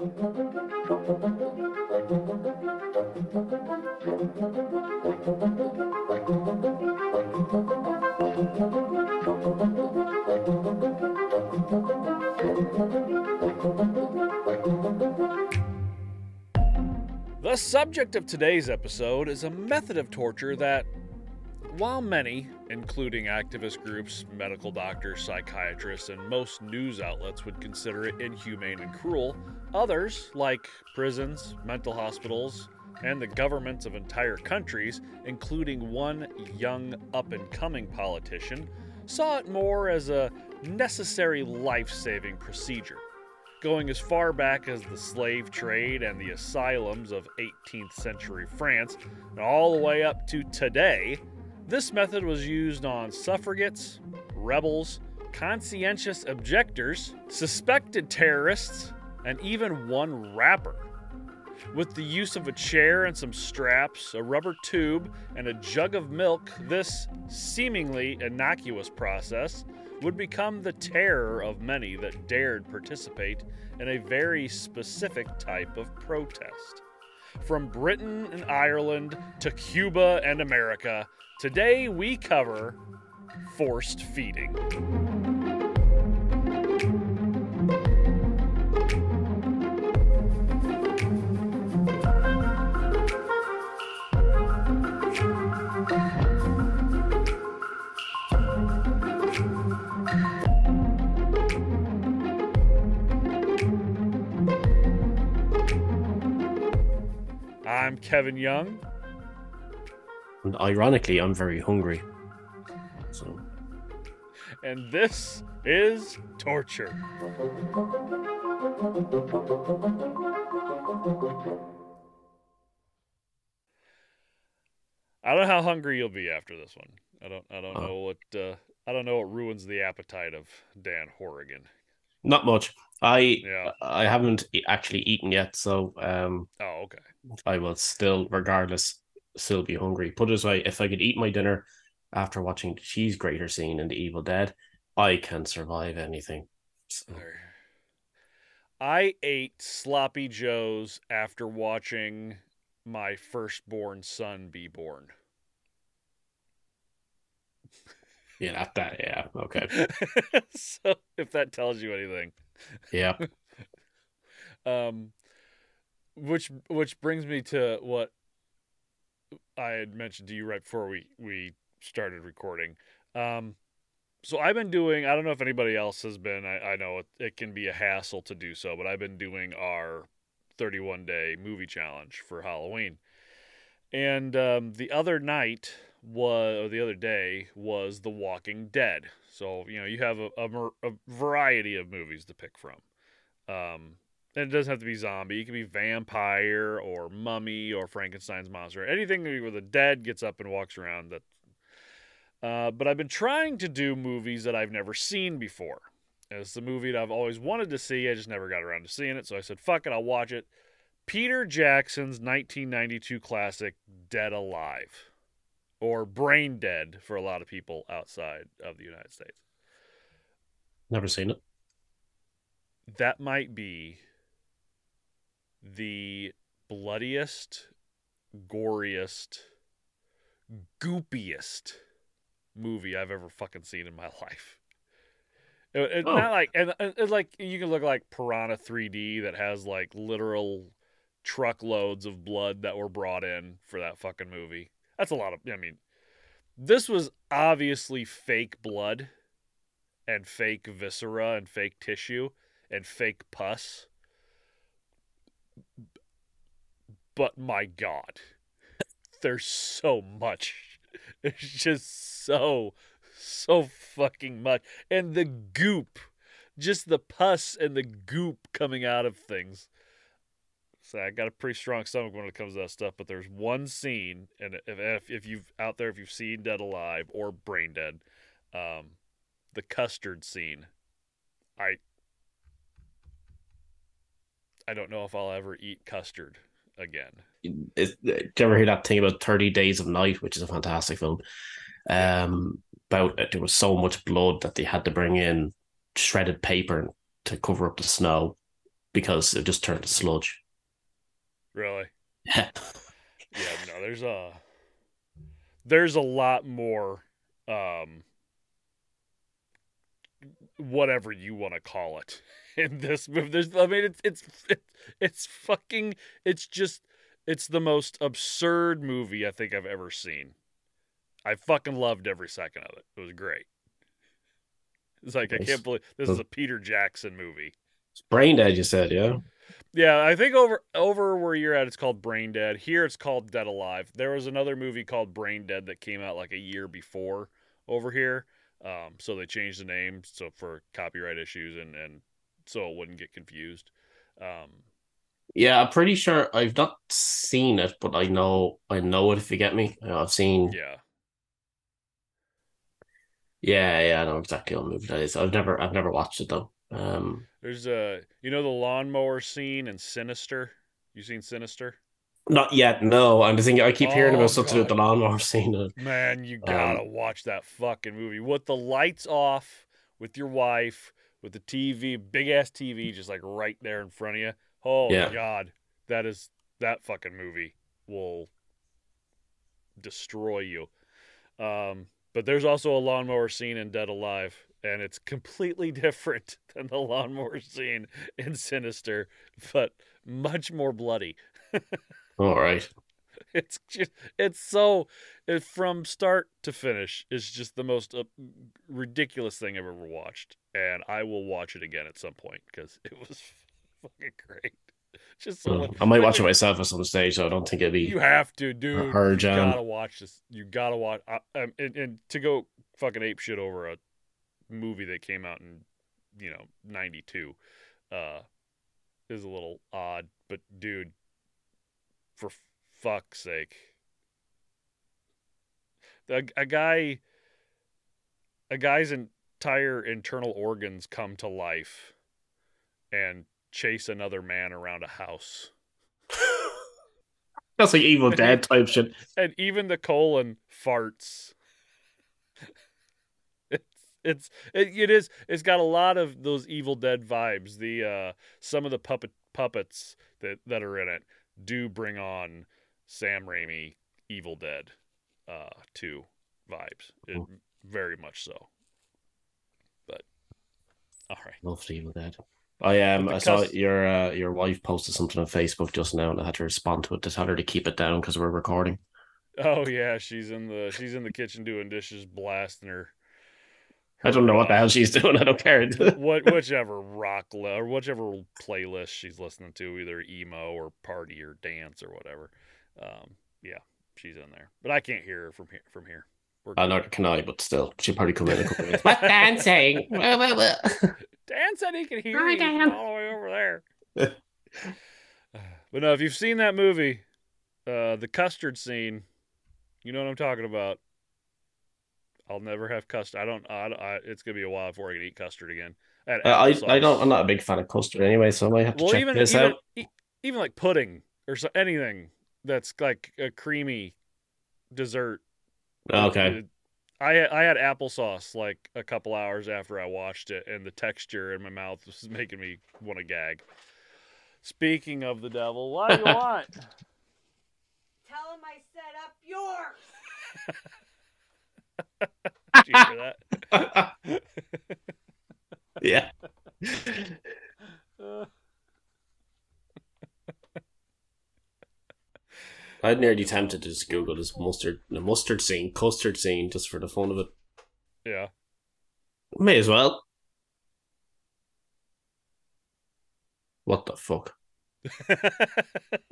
The subject of today's episode is a method of torture that, while many, including activist groups, medical doctors, psychiatrists, and most news outlets would consider it inhumane and cruel, others, like prisons, mental hospitals, and the governments of entire countries, including one young up and coming politician, saw it more as a necessary life saving procedure going as far back as the slave trade and the asylums of 18th century France, and all the way up to today, this method was used on suffragettes, rebels, conscientious objectors, suspected terrorists, and even one rapper. With the use of a chair and some straps, a rubber tube, and a jug of milk, this seemingly innocuous process would become the terror of many that dared participate in a very specific type of protest. From Britain and Ireland to Cuba and America, today we cover forced feeding. I'm Kevin Young. And ironically, I'm very hungry. So, and this is Torture. I don't know how hungry you'll be after this one. I don't. I don't Oh. know what. Uh, I don't know what ruins the appetite of Dan Horrigan. Not much. I Yeah. I haven't actually eaten yet, so um, Oh, okay. I will still, regardless, still be hungry. Put it this way: if I could eat my dinner after watching the cheese grater scene in The Evil Dead, I can survive anything. So, I ate sloppy joes after watching my firstborn son be born. Yeah, that, that yeah, okay, so if that tells you anything. yeah. Um which which brings me to what I had mentioned to you right before we we started recording. Um so I've been doing I don't know if anybody else has been I, I know it, it can be a hassle to do so, but I've been doing our 31 day movie challenge for Halloween. And um, the other night was or the other day was The Walking Dead. So you know you have a, a, a variety of movies to pick from. Um, and it doesn't have to be zombie. It can be vampire or mummy or Frankenstein's monster. Anything where the dead gets up and walks around. That. Uh, but I've been trying to do movies that I've never seen before. It's the movie that I've always wanted to see. I just never got around to seeing it. So I said, "Fuck it, I'll watch it." Peter Jackson's 1992 classic Dead Alive or Brain Dead for a lot of people outside of the United States. Never seen it. That might be the bloodiest, goriest, goopiest movie I've ever fucking seen in my life. It, it- Oh. Not like and, and and, like you can look like Piranha 3D that has like literal truckloads of blood that were brought in for that fucking movie. That's a lot of. I mean, this was obviously fake blood, and fake viscera and fake tissue and fake pus. But my God, there's so much. It's just so, so fucking much. And the goop, just the pus and the goop coming out of things. So I got a pretty strong stomach when it comes to that stuff. But there's one scene, and if, if, if you've out there, if you've seen Dead Alive or Brain Dead, um, the custard scene, I I don't know if I'll ever eat custard again. Is, did you ever hear that thing about 30 Days of Night, which is a fantastic film? Um, about it, there was so much blood that they had to bring in shredded paper to cover up the snow. because it just turned to sludge. Really? Yeah. No, there's a there's a lot more um whatever you want to call it in this movie. There's I mean it's it's it's, it's fucking it's just it's the most absurd movie I think I've ever seen. I fucking loved every second of it. It was great. It's like I can't believe this is a Peter Jackson movie. It's brain dead, you said, yeah. Yeah, I think over over where you're at, it's called Brain Dead. Here, it's called Dead Alive. There was another movie called Brain Dead that came out like a year before over here. Um, so they changed the name so for copyright issues and and so it wouldn't get confused. Um, Yeah, I'm pretty sure I've not seen it, but I know I know it if you get me. I've seen yeah, yeah, yeah, I know exactly what movie that is. I've never I've never watched it though. Um there's a you know the lawnmower scene in Sinister. You seen Sinister? not yet, no. I'm just thinking I keep hearing Oh, about something with the lawnmower scene. uh, Man, you gotta watch that fucking movie with the lights off, with your wife, with the TV, big ass TV, just like right there in front of you. Oh Yeah. my god, that is that fucking movie will destroy you. Um, but there's also a lawnmower scene in Dead Alive, and it's completely different than the lawnmower scene in Sinister, but much more bloody. All right. It's just it's so it, from start to finish is just the most uh, ridiculous thing I've ever watched, and I will watch it again at some point because it was fucking great. Just so much- I might watch it myself at some stage, so I don't think it'd be You have to, dude. her you gotta watch this. You gotta watch. I, um, and, and to go fucking ape shit over a movie that came out in you know '92 uh, is a little odd. But dude, for fuck's sake, a, a guy, a guy's entire internal organs come to life and chase another man around a house. That's like Evil Dead type shit. and even the colon farts. It's it, it is it's got a lot of those Evil Dead vibes. The uh some of the puppet puppets that that are in it do bring on Sam Raimi Evil Dead uh 2 vibes. It, very much so. But all right. Love the Evil Dead. I um I saw your uh, your wife posted something on Facebook just now, and I had to respond to it to tell her to keep it down because we're recording. Oh yeah, she's in the she's in the kitchen doing dishes, blasting her. I don't know what the uh, hell she's doing. I don't care. what whichever rock li- or whichever playlist she's listening to, either emo or party or dance or whatever. Um, yeah, she's in there, but I can't hear her from here. From here, We're I know can I, but still, she'll probably come in a couple minutes. What dancing? Well, well, well. Dan said he could hear Hi, you all the way over there. but no, if you've seen that movie, uh, the custard scene, you know what I'm talking about. I'll never have custard. I don't. I, I, it's gonna be a while before I can eat custard again. I, I, I I don't. I'm not a big fan of custard anyway, so I might have to well, check even this even, out. e- even like pudding or so, anything that's like a creamy dessert. Okay. It- I I had applesauce like a couple hours after I washed it, and the texture in my mouth was making me want to gag. Speaking of the devil, what do you want? Tell him I set up yours. Did you hear that? yeah. I'd nearly tempted to just Google this mustard, the mustard scene, custard scene, just for the fun of it. yeah. May as well. What the fuck?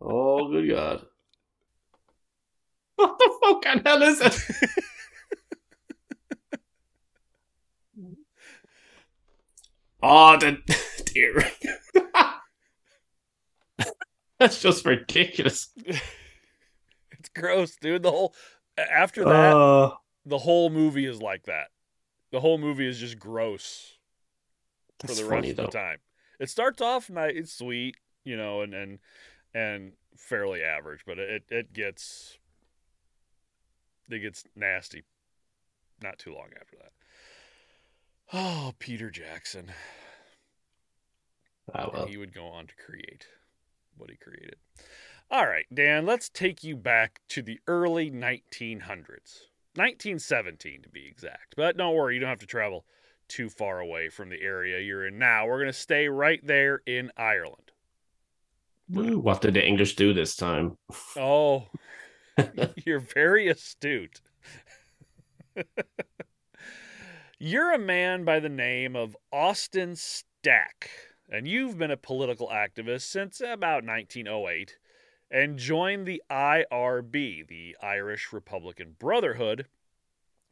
Oh, good God. What the fuck fucking hell is it? oh, the dear. That's just ridiculous. it's gross, dude. The whole after that, Uh, the whole movie is like that. The whole movie is just gross. for the funny rest though. of the time. It starts off nice, it's sweet, you know, and and and fairly average, but it it gets it gets nasty not too long after that. Oh, Peter Jackson. And well. he would go on to create what he created. All right, Dan, let's take you back to the early 1900s. 1917 to be exact. But don't worry, you don't have to travel too far away from the area you're in now. We're going to stay right there in Ireland. Ooh, What did the English do this time? Oh, you're very astute. you're a man by the name of Austin Stack, and you've been a political activist since about 1908 and joined the IRB, the Irish Republican Brotherhood,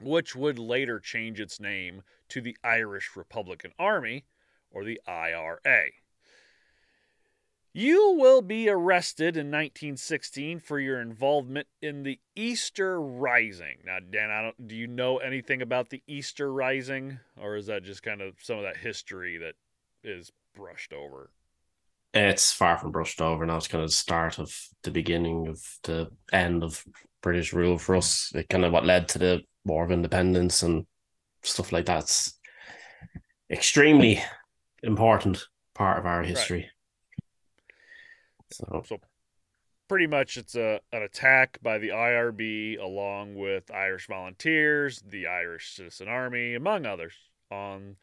which would later change its name to the Irish Republican Army, or the IRA. You will be arrested in 1916 for your involvement in the Easter Rising. Now, Dan, I don't, do you know anything about the Easter Rising, or is that just kind of some of that history that is brushed over? It's far from brushed over now. It's kind of the start of the beginning of the end of British rule for us. It kind of what led to the War of Independence and stuff like that's extremely important part of our history. So So, pretty much, it's a an attack by the IRB along with Irish volunteers, the Irish Citizen Army, among others, on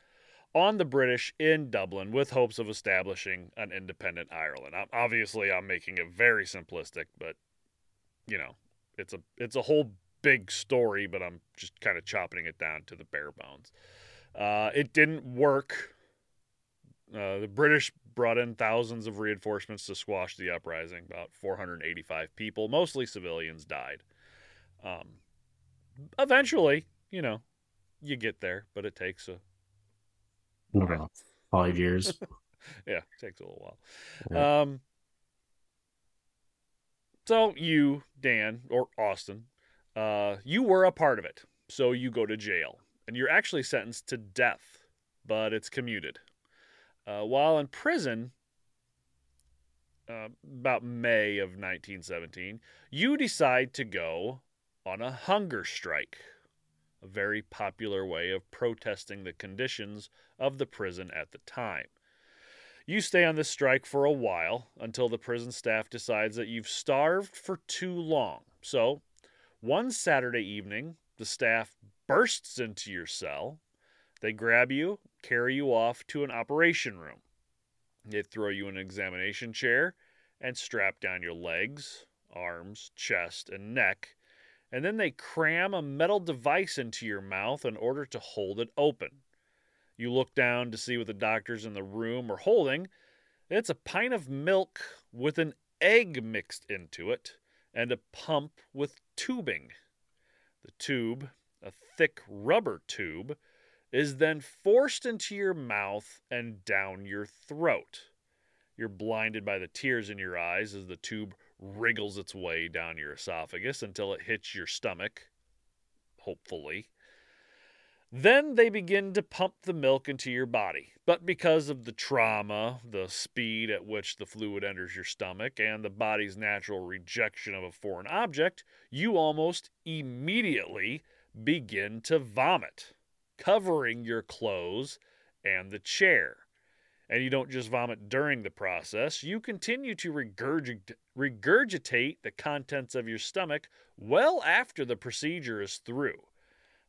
on the British in Dublin with hopes of establishing an independent Ireland. I'm, obviously, I'm making it very simplistic, but you know, it's a it's a whole big story, but I'm just kind of chopping it down to the bare bones. Uh, it didn't work. Uh, the British brought in thousands of reinforcements to squash the uprising. About 485 people, mostly civilians, died. Um, eventually, you know, you get there, but it takes a another five years. yeah, it takes a little while. Yeah. Um, so you, Dan or Austin, uh, you were a part of it. So you go to jail, and you're actually sentenced to death, but it's commuted. Uh, while in prison, uh, about May of 1917, you decide to go on a hunger strike, a very popular way of protesting the conditions of the prison at the time. You stay on this strike for a while until the prison staff decides that you've starved for too long. So, one Saturday evening, the staff bursts into your cell. They grab you, carry you off to an operation room. They throw you in an examination chair and strap down your legs, arms, chest, and neck. And then they cram a metal device into your mouth in order to hold it open. You look down to see what the doctors in the room are holding. It's a pint of milk with an egg mixed into it and a pump with tubing. The tube, a thick rubber tube, is then forced into your mouth and down your throat. You're blinded by the tears in your eyes as the tube wriggles its way down your esophagus until it hits your stomach, hopefully. Then they begin to pump the milk into your body. But because of the trauma, the speed at which the fluid enters your stomach, and the body's natural rejection of a foreign object, you almost immediately begin to vomit, covering your clothes and the chair. And you don't just vomit during the process, you continue to regurgit- regurgitate the contents of your stomach well after the procedure is through.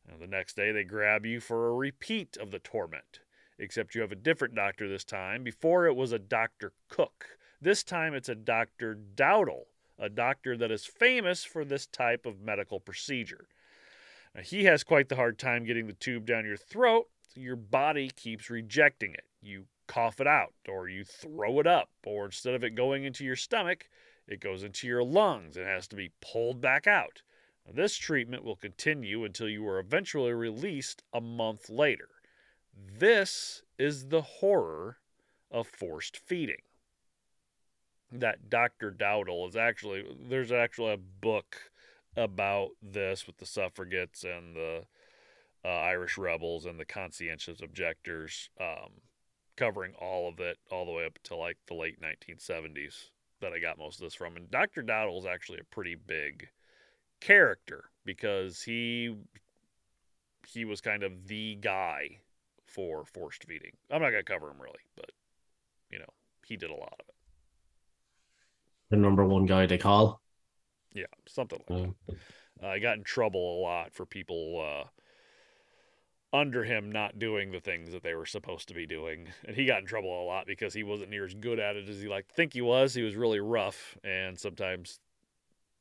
Now, the next day, they grab you for a repeat of the torment, except you have a different doctor this time. Before, it was a Dr. Cook. This time, it's a Dr. Dowdle, a doctor that is famous for this type of medical procedure. Now, he has quite the hard time getting the tube down your throat, so your body keeps rejecting it. You cough it out, or you throw it up, or instead of it going into your stomach, it goes into your lungs and has to be pulled back out. Now, this treatment will continue until you are eventually released a month later. This is the horror of forced feeding. That Dr. Dowdle is actually, there's actually a book about this with the suffragettes and the uh, Irish rebels and the conscientious objectors, um, covering all of it all the way up to like the late 1970s that I got most of this from. And Dr. Dowdle is actually a pretty big character because he he was kind of the guy for forced feeding. I'm not gonna cover him really, but you know, he did a lot of it. The number one guy they call. Yeah, something like that. Uh, I got in trouble a lot for people uh, under him not doing the things that they were supposed to be doing, and he got in trouble a lot because he wasn't near as good at it as he liked to think he was. He was really rough, and sometimes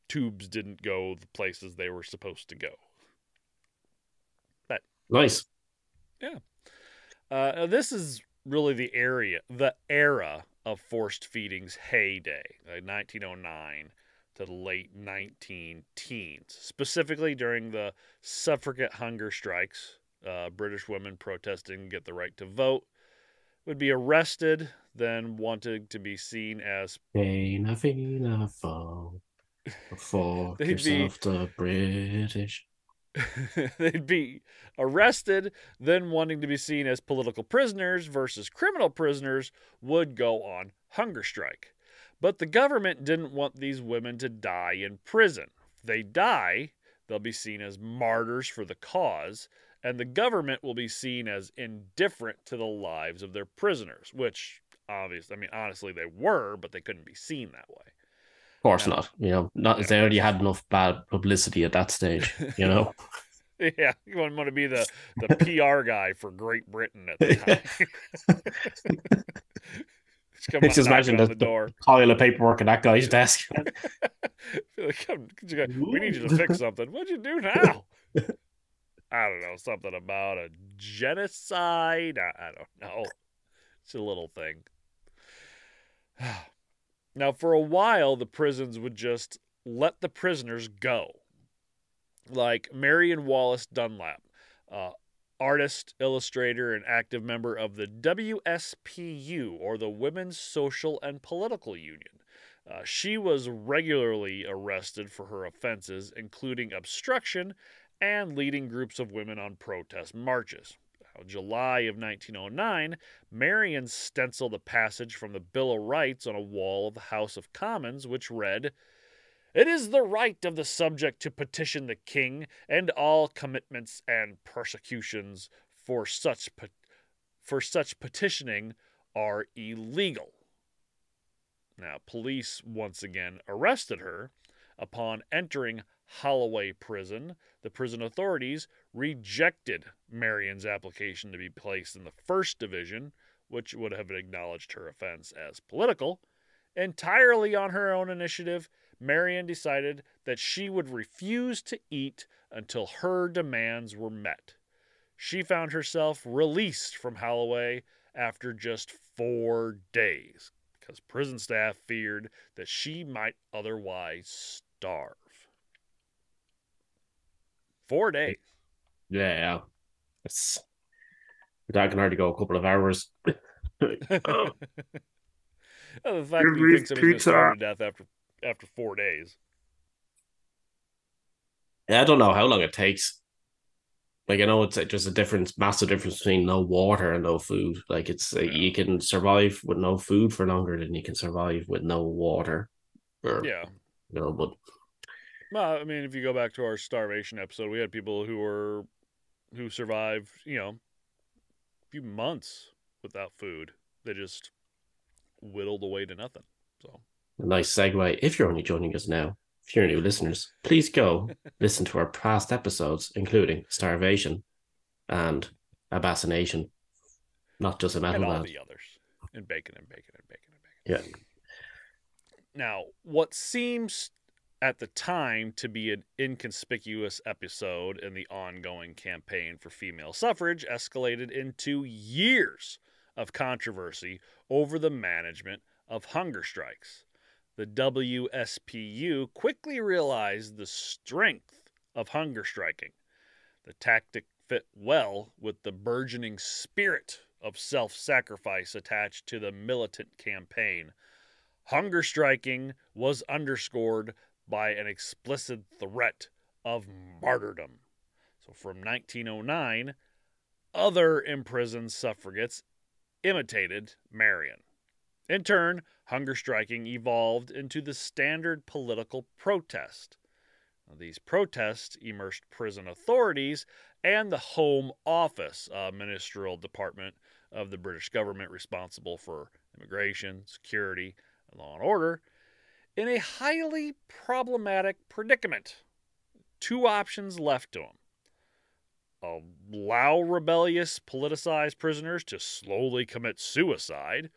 tubes didn't go the places they were supposed to go. But nice. Yeah. Uh, this is really the area, the era of forced feedings heyday, like 1909 to the late 19 teens, specifically during the suffragette hunger strikes. Uh, British women protesting to get the right to vote would be arrested, then wanted to be seen as Fina, fina. Fuck They'd be- the British. they'd be arrested, then wanting to be seen as political prisoners versus criminal prisoners would go on hunger strike. But the government didn't want these women to die in prison. If they die, they'll be seen as martyrs for the cause, and the government will be seen as indifferent to the lives of their prisoners, which obviously, I mean, honestly, they were, but they couldn't be seen that way. Of course not. You know, not Yeah. they already had enough bad publicity at that stage. You know, Yeah, you wouldn't want to be the, the PR guy for Great Britain at the time. just Just imagine the- the door. pile of paperwork at that guy's desk. Like, come- could you go, we need you to fix something. What'd you do now? I don't know, something about a genocide. I, I don't know. It's a little thing. Now, for a while, the prisons would just let the prisoners go. Like Marion Wallace Dunlop, uh, artist, illustrator, and active member of the WSPU, or the Women's Social and Political Union. Uh, she was regularly arrested for her offenses, including obstruction and leading groups of women on protest marches. Now, July of 1909, Marion stenciled a passage from the Bill of Rights on a wall of the House of Commons, which read, It is the right of the subject to petition the king, and all commitments and persecutions for such pe- for such petitioning are illegal. Now, police once again arrested her. Upon entering Holloway Prison, the prison authorities rejected Marion's application to be placed in the first division, which would have acknowledged her offense as political. Entirely on her own initiative, Marion decided that she would refuse to eat until her demands were met. She found herself released from Holloway after just four days because prison staff feared that she might otherwise starve. Four days. yeah. It's that can hardly go a couple of hours. Oh. The fact Give that you think somebody's going to starve to death after after four days. Yeah, I don't know how long it takes. Like I know it's just a difference, massive difference between no water and no food. Like it's like, you can survive with no food for longer than you can survive with no water. Or, Yeah. you know, but Well, I mean, if you go back to our starvation episode, we had people who were who survived, you know, a few months without food. They just whittled away to nothing. So a nice segue. If you're only joining us now, if you're new listeners, please go listen to our past episodes, including starvation and abassination, not just a and metal all band. the others, and bacon and bacon and bacon and bacon. Yeah. Now, what seems at the time to be an inconspicuous episode in the ongoing campaign for female suffrage escalated into years of controversy over the management of hunger strikes. The WSPU quickly realized the strength of hunger striking. The tactic fit well with the burgeoning spirit of self sacrifice attached to the militant campaign. Hunger striking was underscored by an explicit threat of martyrdom. So from 1909, other imprisoned suffragettes imitated Marion. In turn, hunger striking evolved into the standard political protest. These protests immersed prison authorities and the Home Office, a ministerial department of the British government responsible for immigration, security, and law and order, in a highly problematic predicament. Two options left to them allow rebellious, politicized prisoners to slowly commit suicide,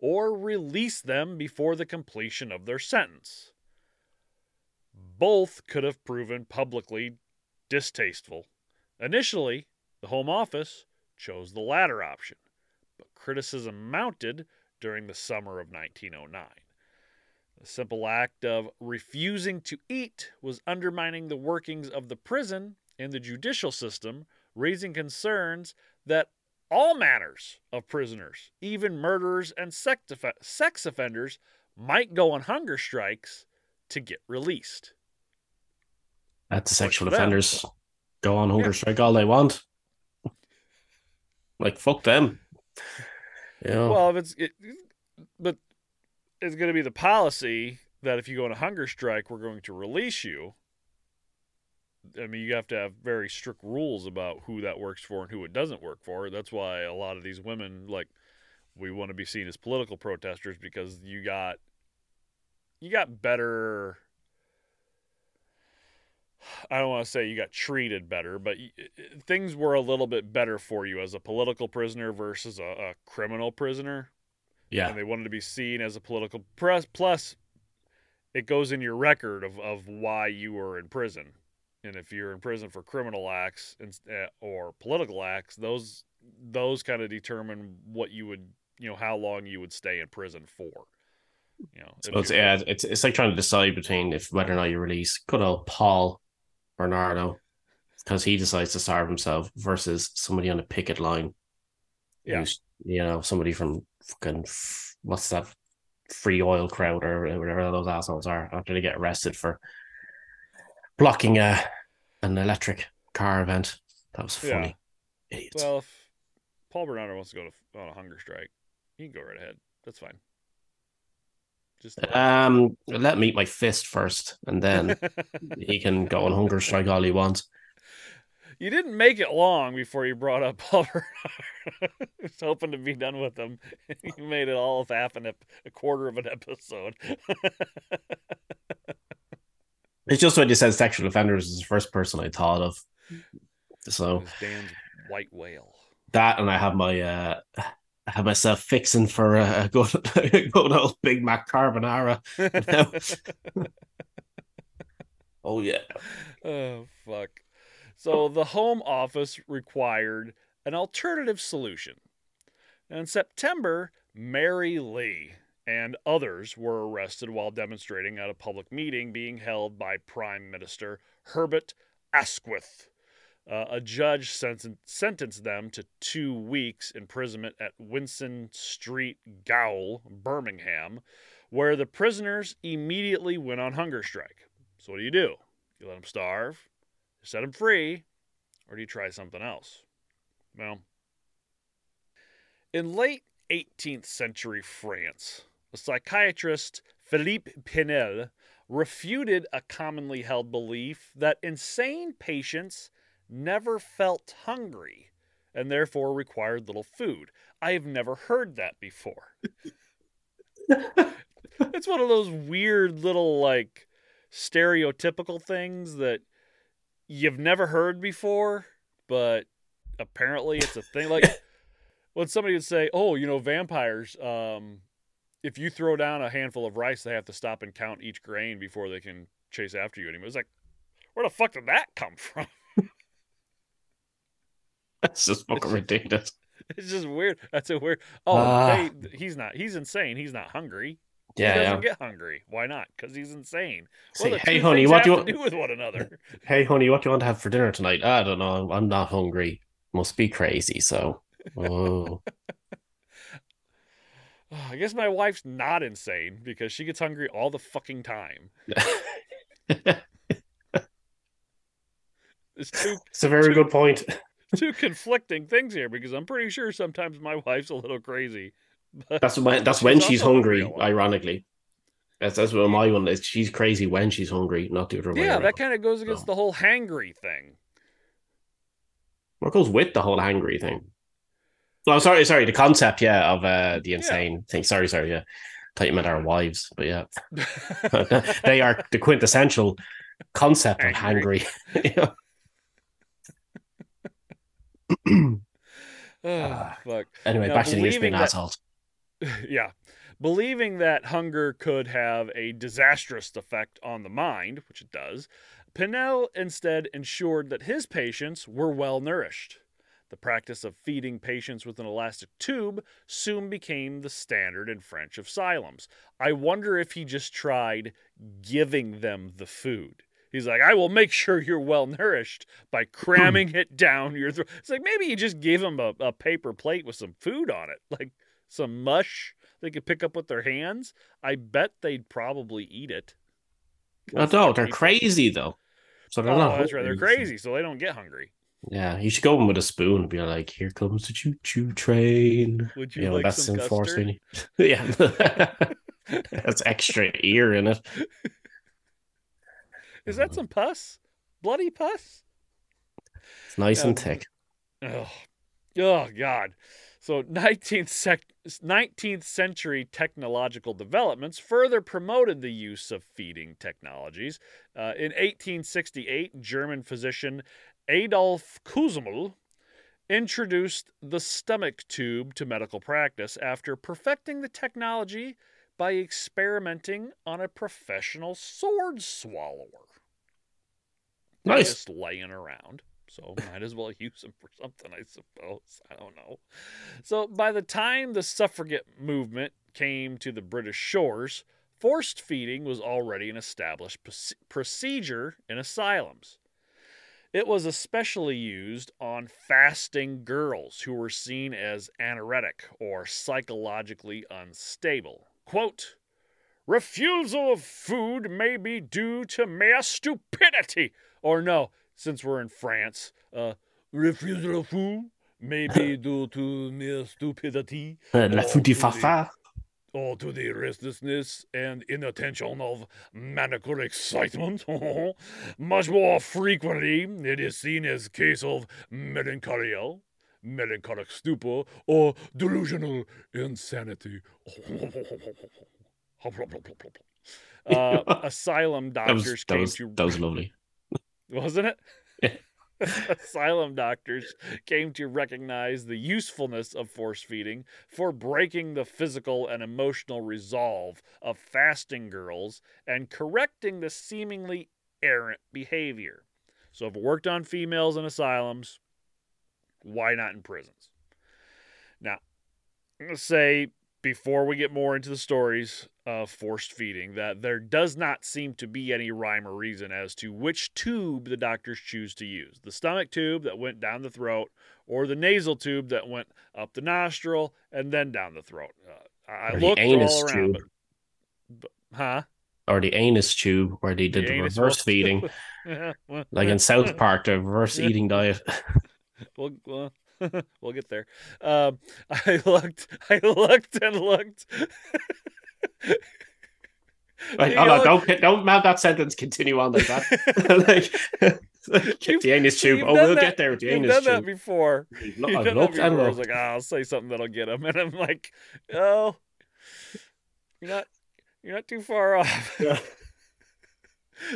or release them before the completion of their sentence. Both could have proven publicly distasteful. Initially, the Home Office chose the latter option, but criticism mounted during the summer of 1909. The simple act of refusing to eat was undermining the workings of the prison and the judicial system, raising concerns that all manners of prisoners, even murderers and sex offenders, might go on hunger strikes to get released. That's the sexual offenders go on hunger yeah. strike all they want. Like fuck them. Yeah. Well, if it's it, but it's going to be the policy that if you go on a hunger strike, we're going to release you. I mean, you have to have very strict rules about who that works for and who it doesn't work for. That's why a lot of these women, like, we want to be seen as political protesters because you got, you got better. I don't want to say you got treated better, but uh, things were a little bit better for you as a political prisoner versus a, a criminal prisoner. Yeah. And they wanted to be seen as a political press. Plus, it goes in your record of, of why you were in prison and if you're in prison for criminal acts eh, or political acts, those those kind of determine what you would you know how long you would stay in prison for. You know, so it's yeah, it's it's like trying to decide between if whether or not you release good old Paul Bernardo because he decides to starve himself versus somebody on a picket line. Yeah, you know, somebody from fucking what's that free oil crowd or whatever those assholes are after they get arrested for blocking a an electric car event. That was funny. Yeah. Idiots. Well, if Paul Bernardo wants to go to, on a hunger strike, he can go right ahead. That's fine. Just um, let me eat my fist first, and then he can go on hunger strike all he wants. You didn't make it long before you brought up Paul Bernardo. I was hoping to be done with him. You made it all of half an ep- a quarter of an episode. It's just when you said sexual offenders is the first person I thought of. So Dan's white whale. That and I have my uh I have myself fixing for a, good, good old Big Mac carbonara. oh yeah. Oh fuck. So the Home Office required an alternative solution. And In September, Mary Leigh, and others were arrested while demonstrating at a public meeting being held by Prime Minister Herbert Asquith. Uh, a judge senten- sentenced them to two weeks imprisonment at Winston Street Gaol, Birmingham, where the prisoners immediately went on hunger strike. So, what do you do? You let them starve, you set them free, or do you try something else? Well, in late 18th century France, psychiatrist Philippe Pinel refuted a commonly held belief that insane patients never felt hungry and therefore required little food. I have never heard that before. it's one of those weird little like stereotypical things that you've never heard before, but apparently it's a thing. Like when somebody would say, "Oh, you know, vampires um, if you throw down a handful of rice, they have to stop and count each grain before they can chase after you anymore. It's like, where the fuck did that come from? That's just fucking ridiculous. It's just weird. That's a weird. Oh, uh, they, he's not. He's insane. He's not hungry. Yeah, he doesn't yeah. get hungry. Why not? Because he's insane. Say, hey, honey, what do you want to do with one another? Hey, honey, what do you want to have for dinner tonight? I don't know. I'm not hungry. Must be crazy. So, oh. I guess my wife's not insane because she gets hungry all the fucking time. it's two. It's a very two, good point. two conflicting things here because I'm pretty sure sometimes my wife's a little crazy. That's when that's when she's hungry. Ironically, that's that's what my one is. She's crazy when she's hungry, not the other way. Yeah, that kind of goes against the whole hangry thing. What goes with the whole hangry thing? Oh, sorry, sorry. The concept, yeah, of uh, the insane thing. Sorry, sorry, yeah. Thought you meant our wives, but yeah, they are the quintessential concept of Angry. hangry. oh, fuck. anyway, Now, back to the news being believing that- assholes. yeah. Believing that hunger could have a disastrous effect on the mind, which it does, Pinel instead ensured that his patients were well nourished. The practice of feeding patients with an elastic tube soon became the standard in French asylums. I wonder if he just tried giving them the food. He's like, I will make sure you're well nourished by cramming it down your throat. It's like maybe he just gave them a, a paper plate with some food on it, like some mush they could pick up with their hands. I bet they'd probably eat it. No, they're crazy though. So they're Oh, not. that's right. They're crazy, so they don't get hungry. Yeah, you should go in with a spoon and be like, "Here comes the choo-choo train." Would you You know, like that's some really. yeah, that's extra ear in it. Is that some pus? Bloody pus? It's nice and Um, thick. Oh, oh God. So 19th, sec- 19th century technological developments further promoted the use of feeding technologies. Uh, in 1868, German physician Adolf Kussmaul introduced the stomach tube to medical practice after perfecting the technology by experimenting on a professional sword swallower. Nice. Just laying around. So might as well use them for something, I suppose. I don't know. So by the time the suffragette movement came to the British shores, forced feeding was already an established procedure in asylums. It was especially used on fasting girls who were seen as anorectic or psychologically unstable. Quote, Refusal of food may be due to mere stupidity. Or no, since we're in France, uh, refusal of food may be due to mere stupidity Uh, La oh, foutu really? fafa. Or to the restlessness and inattention of maniacal excitement. Much more frequently, it is seen as case of melancholia, melancholic stupor, or delusional insanity. Uh, asylum That was, doctors that, came was, to that was lovely. wasn't it? Asylum doctors came to recognize the usefulness of force feeding for breaking the physical and emotional resolve of fasting girls and correcting the seemingly errant behavior. So, if it worked on females in asylums, why not in prisons? Now, say before we get more into the stories of forced feeding that there does not seem to be any rhyme or reason as to which tube the doctors choose to use the stomach tube that went down the throat or the nasal tube that went up the nostril and then down the throat. Uh, I Or the looked anus all around, tube. but, but huh? Or the anus tube where they did the, anus reverse feeding. Like in South Park, the reverse eating diet. We'll we'll, we'll get there. Um, I looked, I looked and looked. Right, You hold on, don't don't mount that sentence. Continue on like that. like, the anus tube. Oh, we'll that- get there the anus done that tube. before. Lo- You've I've done that looked and before. I was looked. like, ah, I'll say something that'll get him, and I'm like, oh, you're not, you're not too far off. Yeah.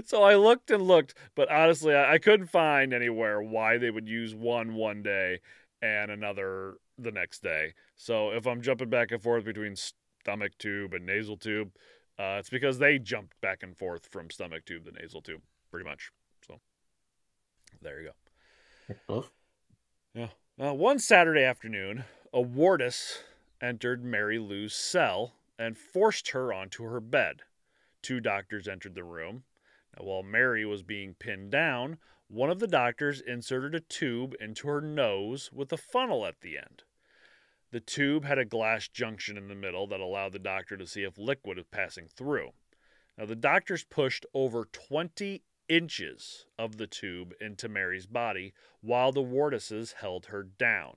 so I looked and looked, but honestly, I, I couldn't find anywhere why they would use one one day and another the next day. So if I'm jumping back and forth between stomach tube and nasal tube, uh, it's because they jumped back and forth from stomach tube to nasal tube, pretty much. So there you go. Oh, Uh, one Saturday afternoon, a wardess entered Mary Leigh's cell and forced her onto her bed. Two doctors entered the room. Now, while Mary was being pinned down, one of the doctors inserted a tube into her nose with a funnel at the end. The tube had a glass junction in the middle that allowed the doctor to see if liquid was passing through. Now, the doctors pushed over 20 inches of the tube into Mary's body while the wardesses held her down.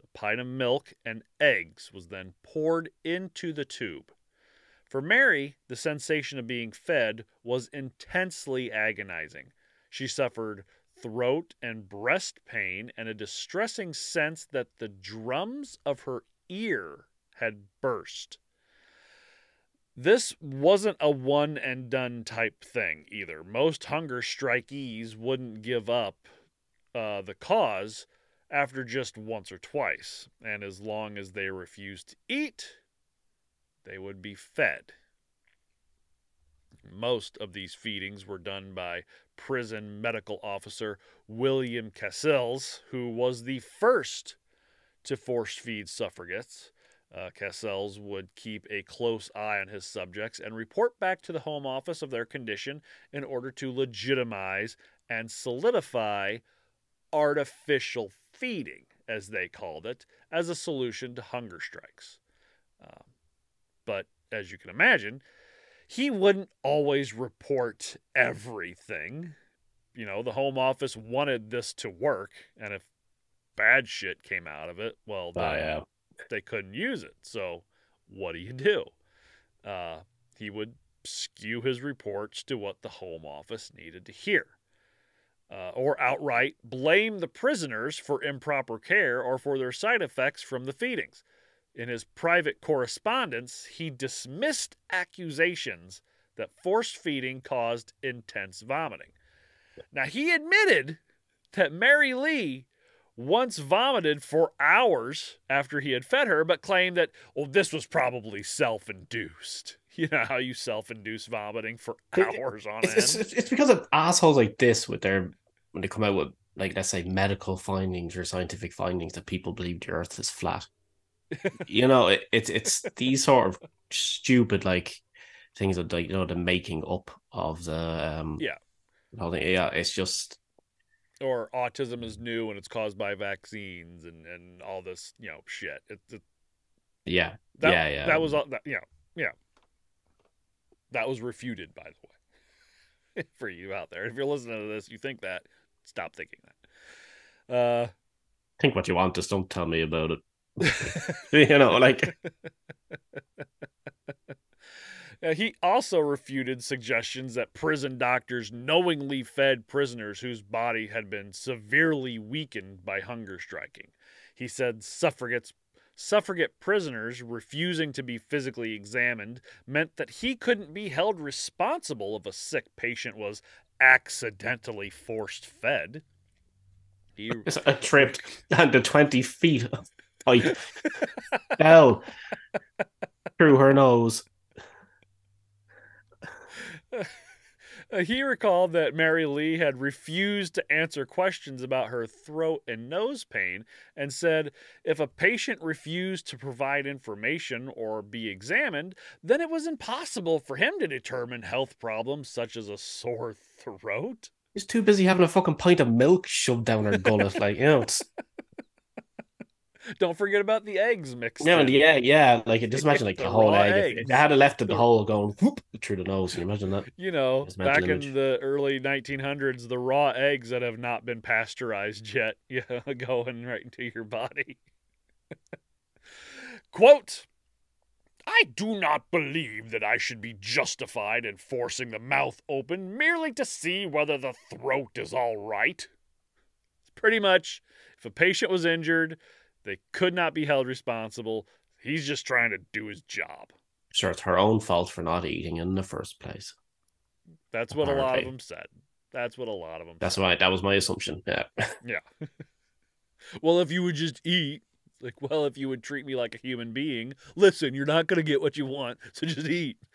A pint of milk and eggs was then poured into the tube. For Mary, the sensation of being fed was intensely agonizing. She suffered throat and breast pain and a distressing sense that the drums of her ear had burst. This wasn't a one and done type thing either. Most hunger strikees wouldn't give up uh, the cause after just once or twice, and as long as they refused to eat, they would be fed. Most of these feedings were done by prison medical officer William Cassels, who was the first to force feed suffragettes. Uh, Cassels would keep a close eye on his subjects and report back to the Home Office of their condition in order to legitimize and solidify artificial feeding, as they called it, as a solution to hunger strikes. Uh, but as you can imagine, he wouldn't always report everything. You know, the Home Office wanted this to work, and if bad shit came out of it, well, Oh, then yeah. they couldn't use it. So, what do you do? Uh, he would skew his reports to what the Home Office needed to hear. Uh, or outright blame the prisoners for improper care or for their side effects from the feedings. In his private correspondence, he dismissed accusations that forced feeding caused intense vomiting. Now, he admitted that Mary Leigh once vomited for hours after he had fed her, but claimed that, well, this was probably self induced. You know how you self induce vomiting for hours on it's, end? it's it's because of assholes like this with their when they come out with like let's say medical findings or scientific findings that people believe the earth is flat. You know, it, it's it's these sort of stupid like things that like you know the making up of the um Yeah. Yeah, it's just Or autism is new and it's caused by vaccines and, and all this, you know, shit. It, it, yeah, that, yeah, yeah. That was, all that, know, yeah. That was refuted, by the way, for you out there. If you're listening to this, you think that, stop thinking that. Uh, think what you want, just don't tell me about it. you know, like he also refuted suggestions that prison doctors knowingly fed prisoners whose body had been severely weakened by hunger striking. He said suffragettes suffragette prisoners refusing to be physically examined meant that he couldn't be held responsible if a sick patient was accidentally forced fed. He it's a trip to twenty feet of pipe fell through her nose. He recalled that Mary Leigh had refused to answer questions about her throat and nose pain and said if a patient refused to provide information or be examined, then it was impossible for him to determine health problems such as a sore throat. He's too busy having a fucking pint of milk shoved down her gullet. Like, you know, it's Don't forget about the eggs mixed no, in. yeah, yeah. Like, just imagine like The whole egg. Eggs. if they had left it the hole going whoop through the nose, can you imagine that? You know, back image. in the early 1900s, the raw eggs that have not been pasteurized yet, know, going right into your body. Quote I do not believe that I should be justified in forcing the mouth open merely to see whether the throat is all right. Pretty much, if a patient was injured, they could not be held responsible. He's just trying to do his job. Sure, it's her own fault for not eating in the first place. That's what a lot of them said. That's what a lot of them That's why that was my assumption. Yeah. Yeah. well, if you would just eat, like, well, if you would treat me like a human being, listen, you're not going to get what you want, so just eat.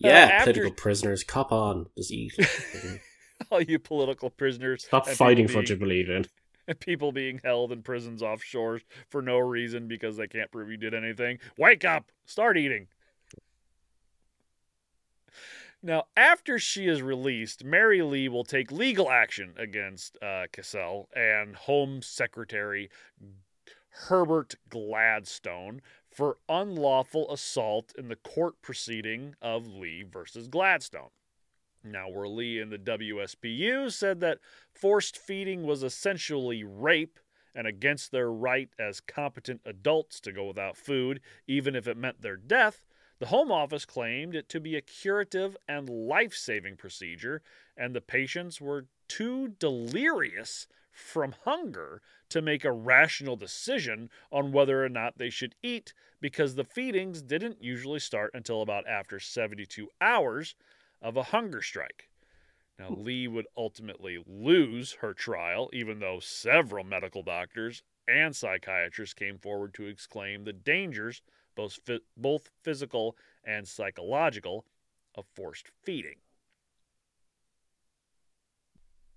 Yeah, uh, after- political prisoners, cop on, just eat. All you political prisoners. Stop fighting for what you believe in. people being held in prisons offshore for no reason because they can't prove you did anything. Wake up! Start eating. Now, after she is released, Mary Leigh will take legal action against uh, Cassell and Home Secretary Herbert Gladstone for unlawful assault in the court proceeding of Leigh versus Gladstone. Now, where Leigh and the WSPU said that forced feeding was essentially rape and against their right as competent adults to go without food, even if it meant their death, The Home Office claimed it to be a curative and life saving procedure, and the patients were too delirious from hunger to make a rational decision on whether or not they should eat because the feedings didn't usually start until about after 72 hours of a hunger strike. Now, Leigh would ultimately lose her trial, even though several medical doctors and psychiatrists came forward to exclaim the dangers, both, both physical and psychological, of forced feeding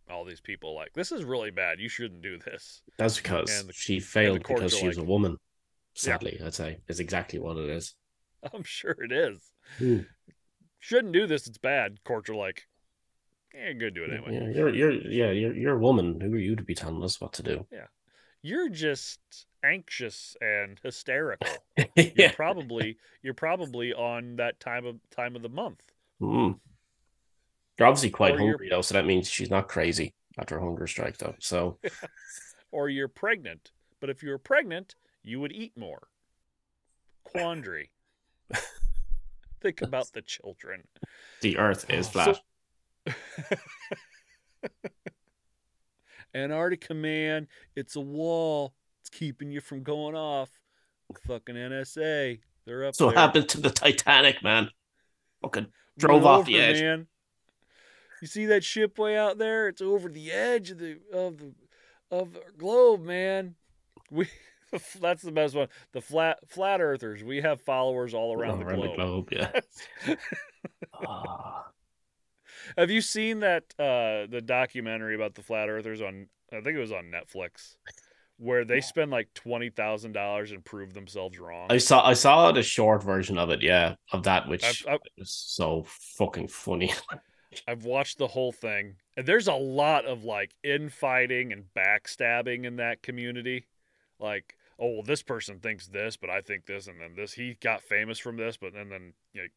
all these people like this is really bad. You shouldn't do this. That's because the- she failed because she was a woman. Sadly, I'd say is exactly what it is. I'm sure it is. Hmm. Shouldn't do this. It's bad. Courts are like, yeah, go do it anyway. Yeah, you're you're yeah you're you're a woman. Who are you to be telling us what to do? Yeah, you're just anxious and hysterical. You're yeah. probably you're probably on that time of time of the month. Mm. You're obviously quite Or you're- hungry though, so that means she's not crazy after a hunger strike though. So Or you're pregnant. But if you were pregnant, you would eat more. Quandary. Think about the children. the Earth is So- flat. Antarctica, man, it's a wall. It's keeping you from going off. Fucking NSA. They're up so what there. happened to the Titanic, man? Fucking Went drove off the edge. Man. You see that ship way out there? It's over the edge of the of the of the globe, man. We that's the best one. The flat flat earthers. We have followers all around, the, globe. yeah. Ah. Have you seen that uh the documentary about the flat earthers on I think it was on Netflix where they spend like $20,000 and prove themselves wrong? I saw I saw the short version of it, yeah, of that, which I've, was so fucking funny. I've watched the whole thing. And there's a lot of like infighting and backstabbing in that community. Like, oh, well, this person thinks this, but I think this, and then this. He got famous from this, but and then you know,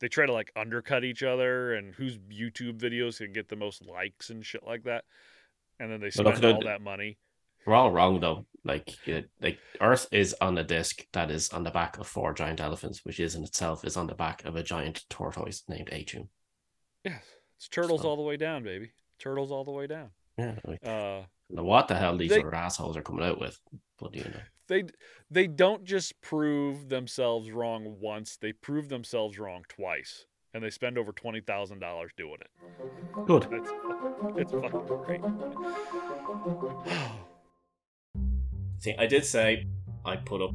they try to like undercut each other and whose YouTube videos can get the most likes and shit like that. And then they But spend all that money. We're all wrong though. Like, it, like Earth is on a disc that is on the back of four giant elephants, which is in itself is on the back of a giant tortoise named A'Tuin. Yes, it's turtles So- all the way down, baby. Turtles all the way down. Yeah, like, Uh, now what the hell these They- other assholes are coming out with? Bloody you know. They they don't just prove themselves wrong once; they prove themselves wrong twice, and they spend over twenty thousand dollars doing it. Good. It's it's fucking great. See, I did say I put up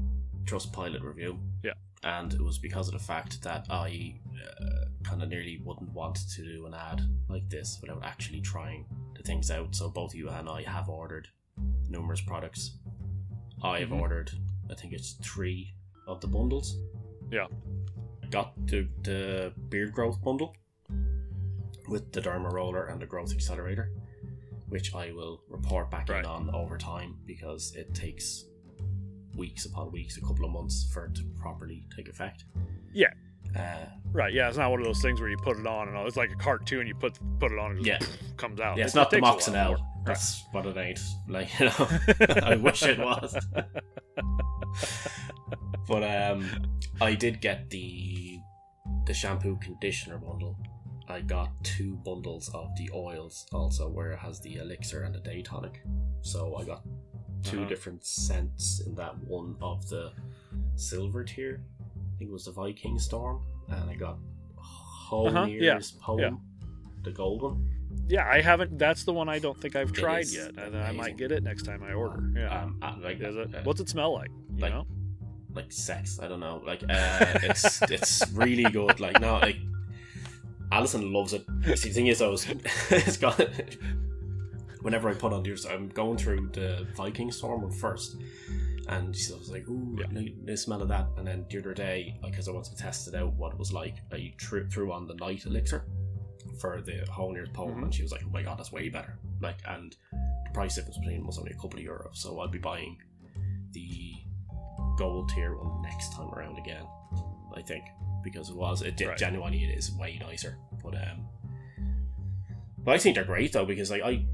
Trustpilot review. Yeah. And it was because of the fact that I uh, kind of nearly wouldn't want to do an ad like this without actually trying the things out. So both you and I have ordered numerous products. I have Mhm. ordered, I think it's three of the bundles. Yeah. Got the, the beard growth bundle with the derma roller and the growth accelerator, which I will report back Right. in on over time because it takes weeks upon weeks, a couple of months for it to properly take effect. Yeah. Uh, Right? Yeah, it's not one of those things where you put it on and all. It's like a cartoon. You put put it on and it Yeah. comes out. yeah, it's It- not it the a while That's what it ain't. Like, you know, I wish it was. but um, I did get the the shampoo conditioner bundle. I got two bundles of the oils also, where it has the elixir and the day tonic. So I got 2 Uh-huh. different scents in that one of the silver tier. I think it was the Viking Storm, and I got Uh-huh, yeah, Poem, yeah. the gold one. Yeah, I haven't. That's the one I don't think I've tried yet, and I might get it next time I order. Yeah. Um, uh, like, Is it? uh, What's it smell like? You like- know? like sex. I don't know. Like uh, it's it's really good. Like no, like Alison loves it. See, the thing is, I was it's got. Whenever I put on yours, I'm going through the Viking Storm one first, and she was like, "Ooh, Yeah. like, the smell of that." And then the other day, because I wanted to test it out, what it was like, I threw, threw on the night elixir for the whole Honir's poem, Mhm. and she was like, "Oh my god, that's way better!" Like, and the price difference between them was only a couple of euros, so I'll be buying the gold tier one next time around again. I think because it was it did Right. genuinely it is way nicer. But um, but I think they're great though because like I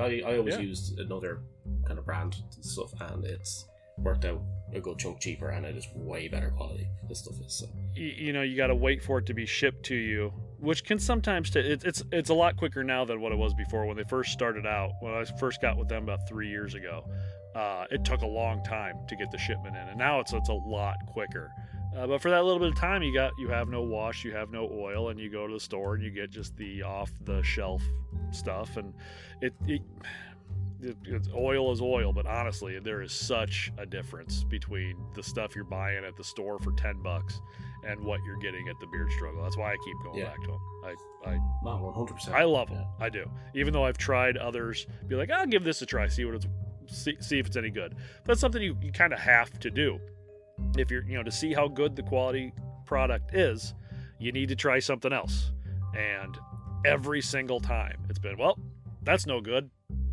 I, I always Yeah. used another kind of brand and stuff and it's worked out a good chunk cheaper, and it is way better quality. This stuff is so. you know you got to wait for it to be shipped to you which can sometimes t- it, it's it's a lot quicker now than what it was before when they first started out when i first got with them about three years ago uh, it took a long time to get the shipment in and now it's it's a lot quicker uh, but for that little bit of time you got you have no wash you have no oil and you go to the store and you get just the off the shelf stuff and it it, it's oil is oil, but honestly, there is such a difference between the stuff you're buying at the store for ten bucks and what you're getting at the Beard Struggle. That's why I keep going Yeah. back to them. I, I, No, one hundred percent. I love them. I do. Even though I've tried others, be like, I'll give this a try, see what it's, see, see if it's any good. That's something you, you kind of have to do. If you're, you know, to see how good the quality product is, you need to try something else. And every single time, it's been, well, that's no good.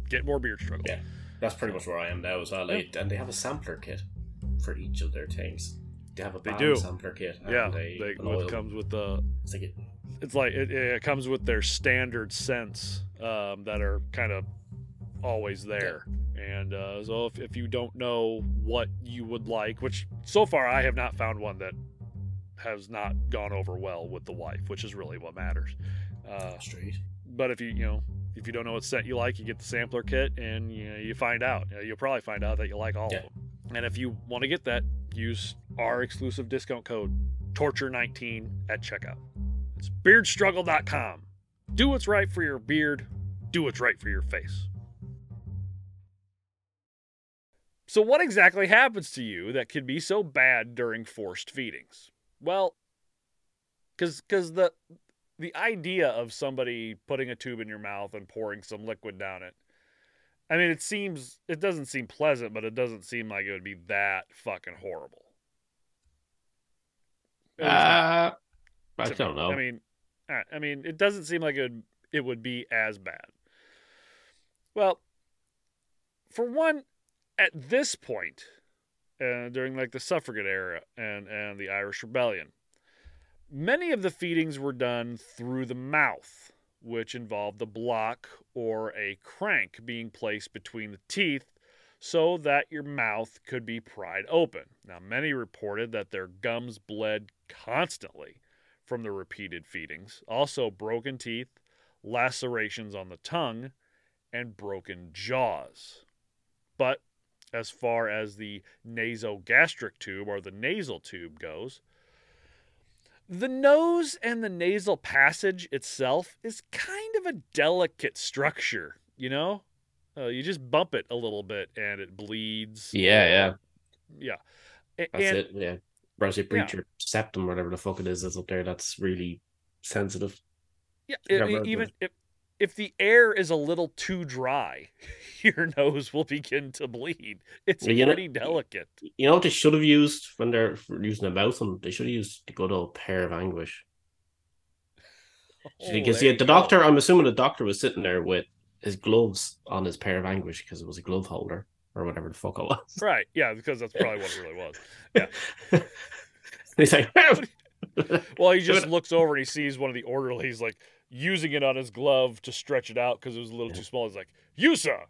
Get more Beard Struggle. Yeah. That's pretty much where I am now as well. They, and they have a sampler kit for each of their things. They have a They do. sampler kit. Yeah, they, it comes with the It's like it, it's like it, it comes with their standard scents um, that are kind of always there and uh, so if, if you don't know what you would like which so far i have not found one that has not gone over well with the wife which is really what matters uh, straight. but if you you know if you don't know what set you like you get the sampler kit and you, know, you find out. You you'll probably find out that you like all Yeah. of them and if you want to get that use our exclusive discount code torture19 at checkout. It's beardstruggle.com do what's right for your beard. Do what's right for your face. So what exactly happens to you that can be so bad during forced feedings? Well because the the idea of somebody putting a tube in your mouth and pouring some liquid down it i mean it seems it doesn't seem pleasant but it doesn't seem like it would be that fucking horrible not Uh, I don't me. know. i mean i mean it doesn't seem like it would, it would be as bad well for one at this point uh, during like the suffragette era and and the irish rebellion Many of the feedings were done through the mouth, which involved a block or a crank being placed between the teeth so that your mouth could be pried open. Now, many reported that their gums bled constantly from the repeated feedings, also broken teeth, lacerations on the tongue, and broken jaws. But as far as the nasogastric tube or the nasal tube goes, the nose and the nasal passage itself is kind of a delicate structure, you know? Uh, you just bump it a little bit and it bleeds. yeah, yeah. Yeah. A- That's and it. Yeah. Whereas you breach your septum, whatever the fuck it is, that's up there. That's really sensitive. yeah, Yeah, I even if if the air is a little too dry, your nose will begin to bleed. It's You know- pretty delicate. You know what they should have used when they're using a mouth one? They should have used the good old pear of anguish. Oh, Because yeah, the doctor, I'm assuming the doctor was sitting there with his gloves on his pear of anguish because it was a glove holder or whatever the fuck it was. Right. Yeah, because that's probably what it really was. Yeah. he's like, Well, he just looks over and he sees one of the orderlies like using it on his glove to stretch it out because it was a little too small. He's like, "You sir,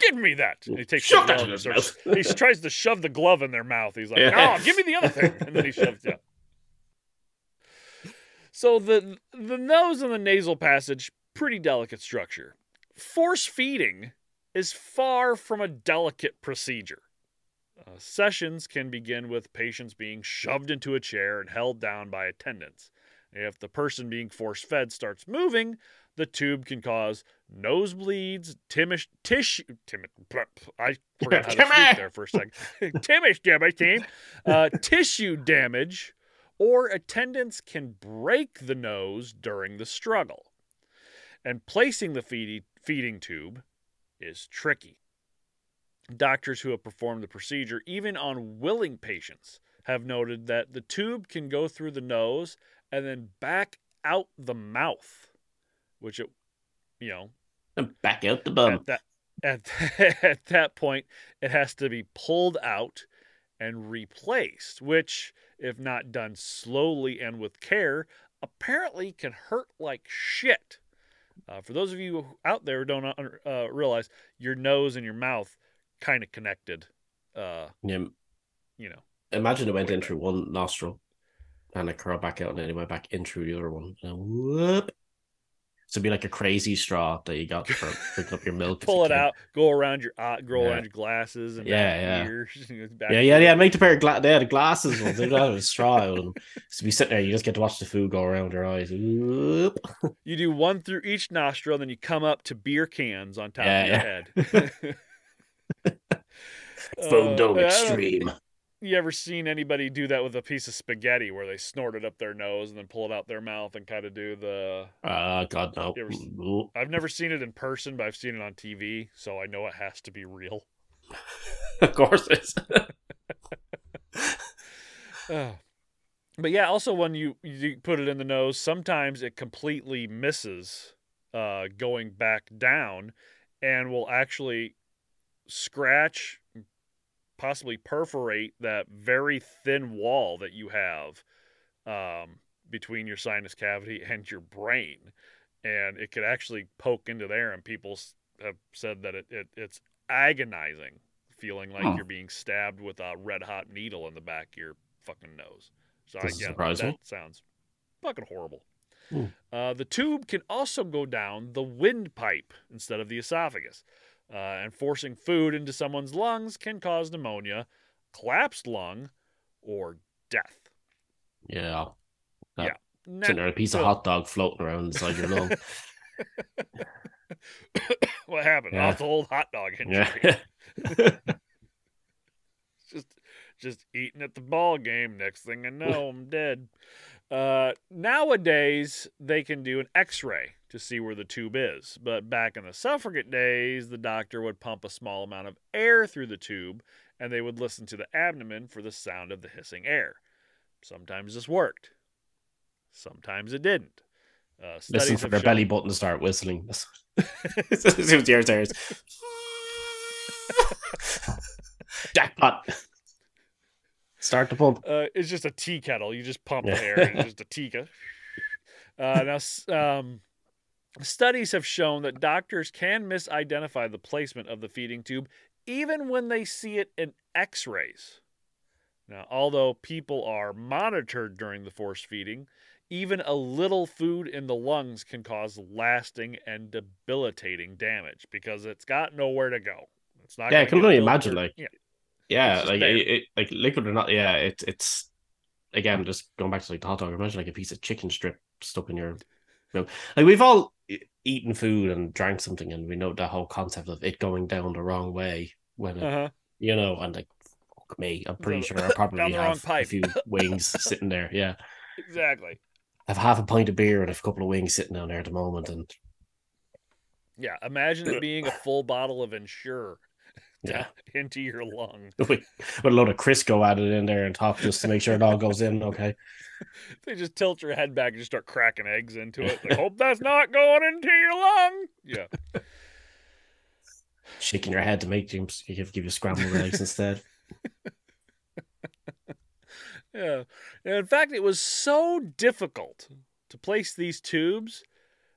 give me that." And he takes Shove the glove starts, he tries to shove the glove in their mouth. He's like, Yeah. "Oh, give me the other thing," and then he shoves it. So the the nose and the nasal passage, pretty delicate structure. Force feeding is far from a delicate procedure. Uh, sessions can begin with patients being shoved into a chair and held down by attendants. If the person being force fed starts moving, the tube can cause nosebleeds, timish, tissue, I forgot how to speak there for a second. timish damage, team. Uh, tissue damage, or attendants can break the nose during the struggle. And placing the feeding, feeding tube is tricky. Doctors who have performed the procedure, even on willing patients, have noted that the tube can go through the nose and then back out the mouth, which it, you know, and back out the bum. at that at, at that point it has to be pulled out and replaced, which, if not done slowly and with care, apparently can hurt like shit. Uh, for those of you out there who don't uh, realize, your nose and your mouth kind of connected. Uh, Yeah, you know. Imagine it went in through one nostril and it curled back out and then went back in through the other one. And whoop. So it'd be like a crazy straw that you got for picking up your milk. a Pull it out, go around your eye, go Yeah. around your glasses and Yeah, yeah. ears. back Yeah, yeah, yeah. Make the pair of gla- they had glasses ones. They don't have a straw out them. So be sitting there, you just get to watch the food go around your eyes. Whoop. You do one through each nostril, then you come up to beer cans on top Yeah, of your yeah. head. Foam Uh, dome don't- extreme. You ever seen anybody do that with a piece of spaghetti where they snort it up their nose and then pull it out their mouth and kind of do the. Uh, God, no. Ever. I've never seen it in person, but I've seen it on TV, so I know it has to be real. of course it is. Uh, but yeah, also when you you put it in the nose, sometimes it completely misses uh, going back down, and will actually scratch, possibly perforate that very thin wall that you have um, between your sinus cavity and your brain, and it could actually poke into there. And people have said that it, it it's agonizing, feeling like you're being stabbed with a red hot needle in the back of your fucking nose. So Doesn't again, surprise that me. sounds fucking horrible. Hmm. Uh, the tube can also go down the windpipe instead of the esophagus, uh, and forcing food into someone's lungs can cause pneumonia, collapsed lung, or death. Yeah. Now, Sitting there, a piece of hot dog floating around inside your lung. what happened? Yeah. Oh, it's old hot dog injury. yeah. just just eating at the ball game. Next thing I know, I'm dead. Uh, nowadays, they can do an X-ray to see where the tube is, but back in the suffragette days, the doctor would pump a small amount of air through the tube, and they would listen to the abdomen for the sound of the hissing air. Sometimes this worked. Sometimes it didn't. Uh, Listen for their shown- belly button to start whistling. See what the air there is. Jackpot. Start the pump. Uh, it's just a tea kettle. You just pump Yeah. the air. It's just a tea kettle. Uh, now, um, studies have shown that doctors can misidentify the placement of the feeding tube even when they see it in X-rays. Now, although people are monitored during the force feeding, even a little food in the lungs can cause lasting and debilitating damage because it's got nowhere to go. It's not. Yeah, I can only imagine, like, yeah. Yeah, like it, it, like liquid or not, yeah, it, it's again just going back to like the hot dog. Imagine like a piece of chicken strip stuck in your mouth. Like we've all eaten food and drank something, and we know the whole concept of it going down the wrong way when it, Uh-huh. you know, and like fuck me, I'm pretty sure I probably down the wrong have a few wings sitting there. Yeah, Exactly. I have half a pint of beer and a couple of wings sitting down there at the moment, and Yeah, imagine it being a full bottle of Ensure yeah, into your lung. with, with a load of Crisco added in there on top just to make sure it all goes in okay. They just tilt your head back and just start cracking eggs into it. Like, hope that's not going into your lung. Yeah. Shaking your head to make you give, give you scrambled eggs instead. Yeah. And in fact, it was so difficult to place these tubes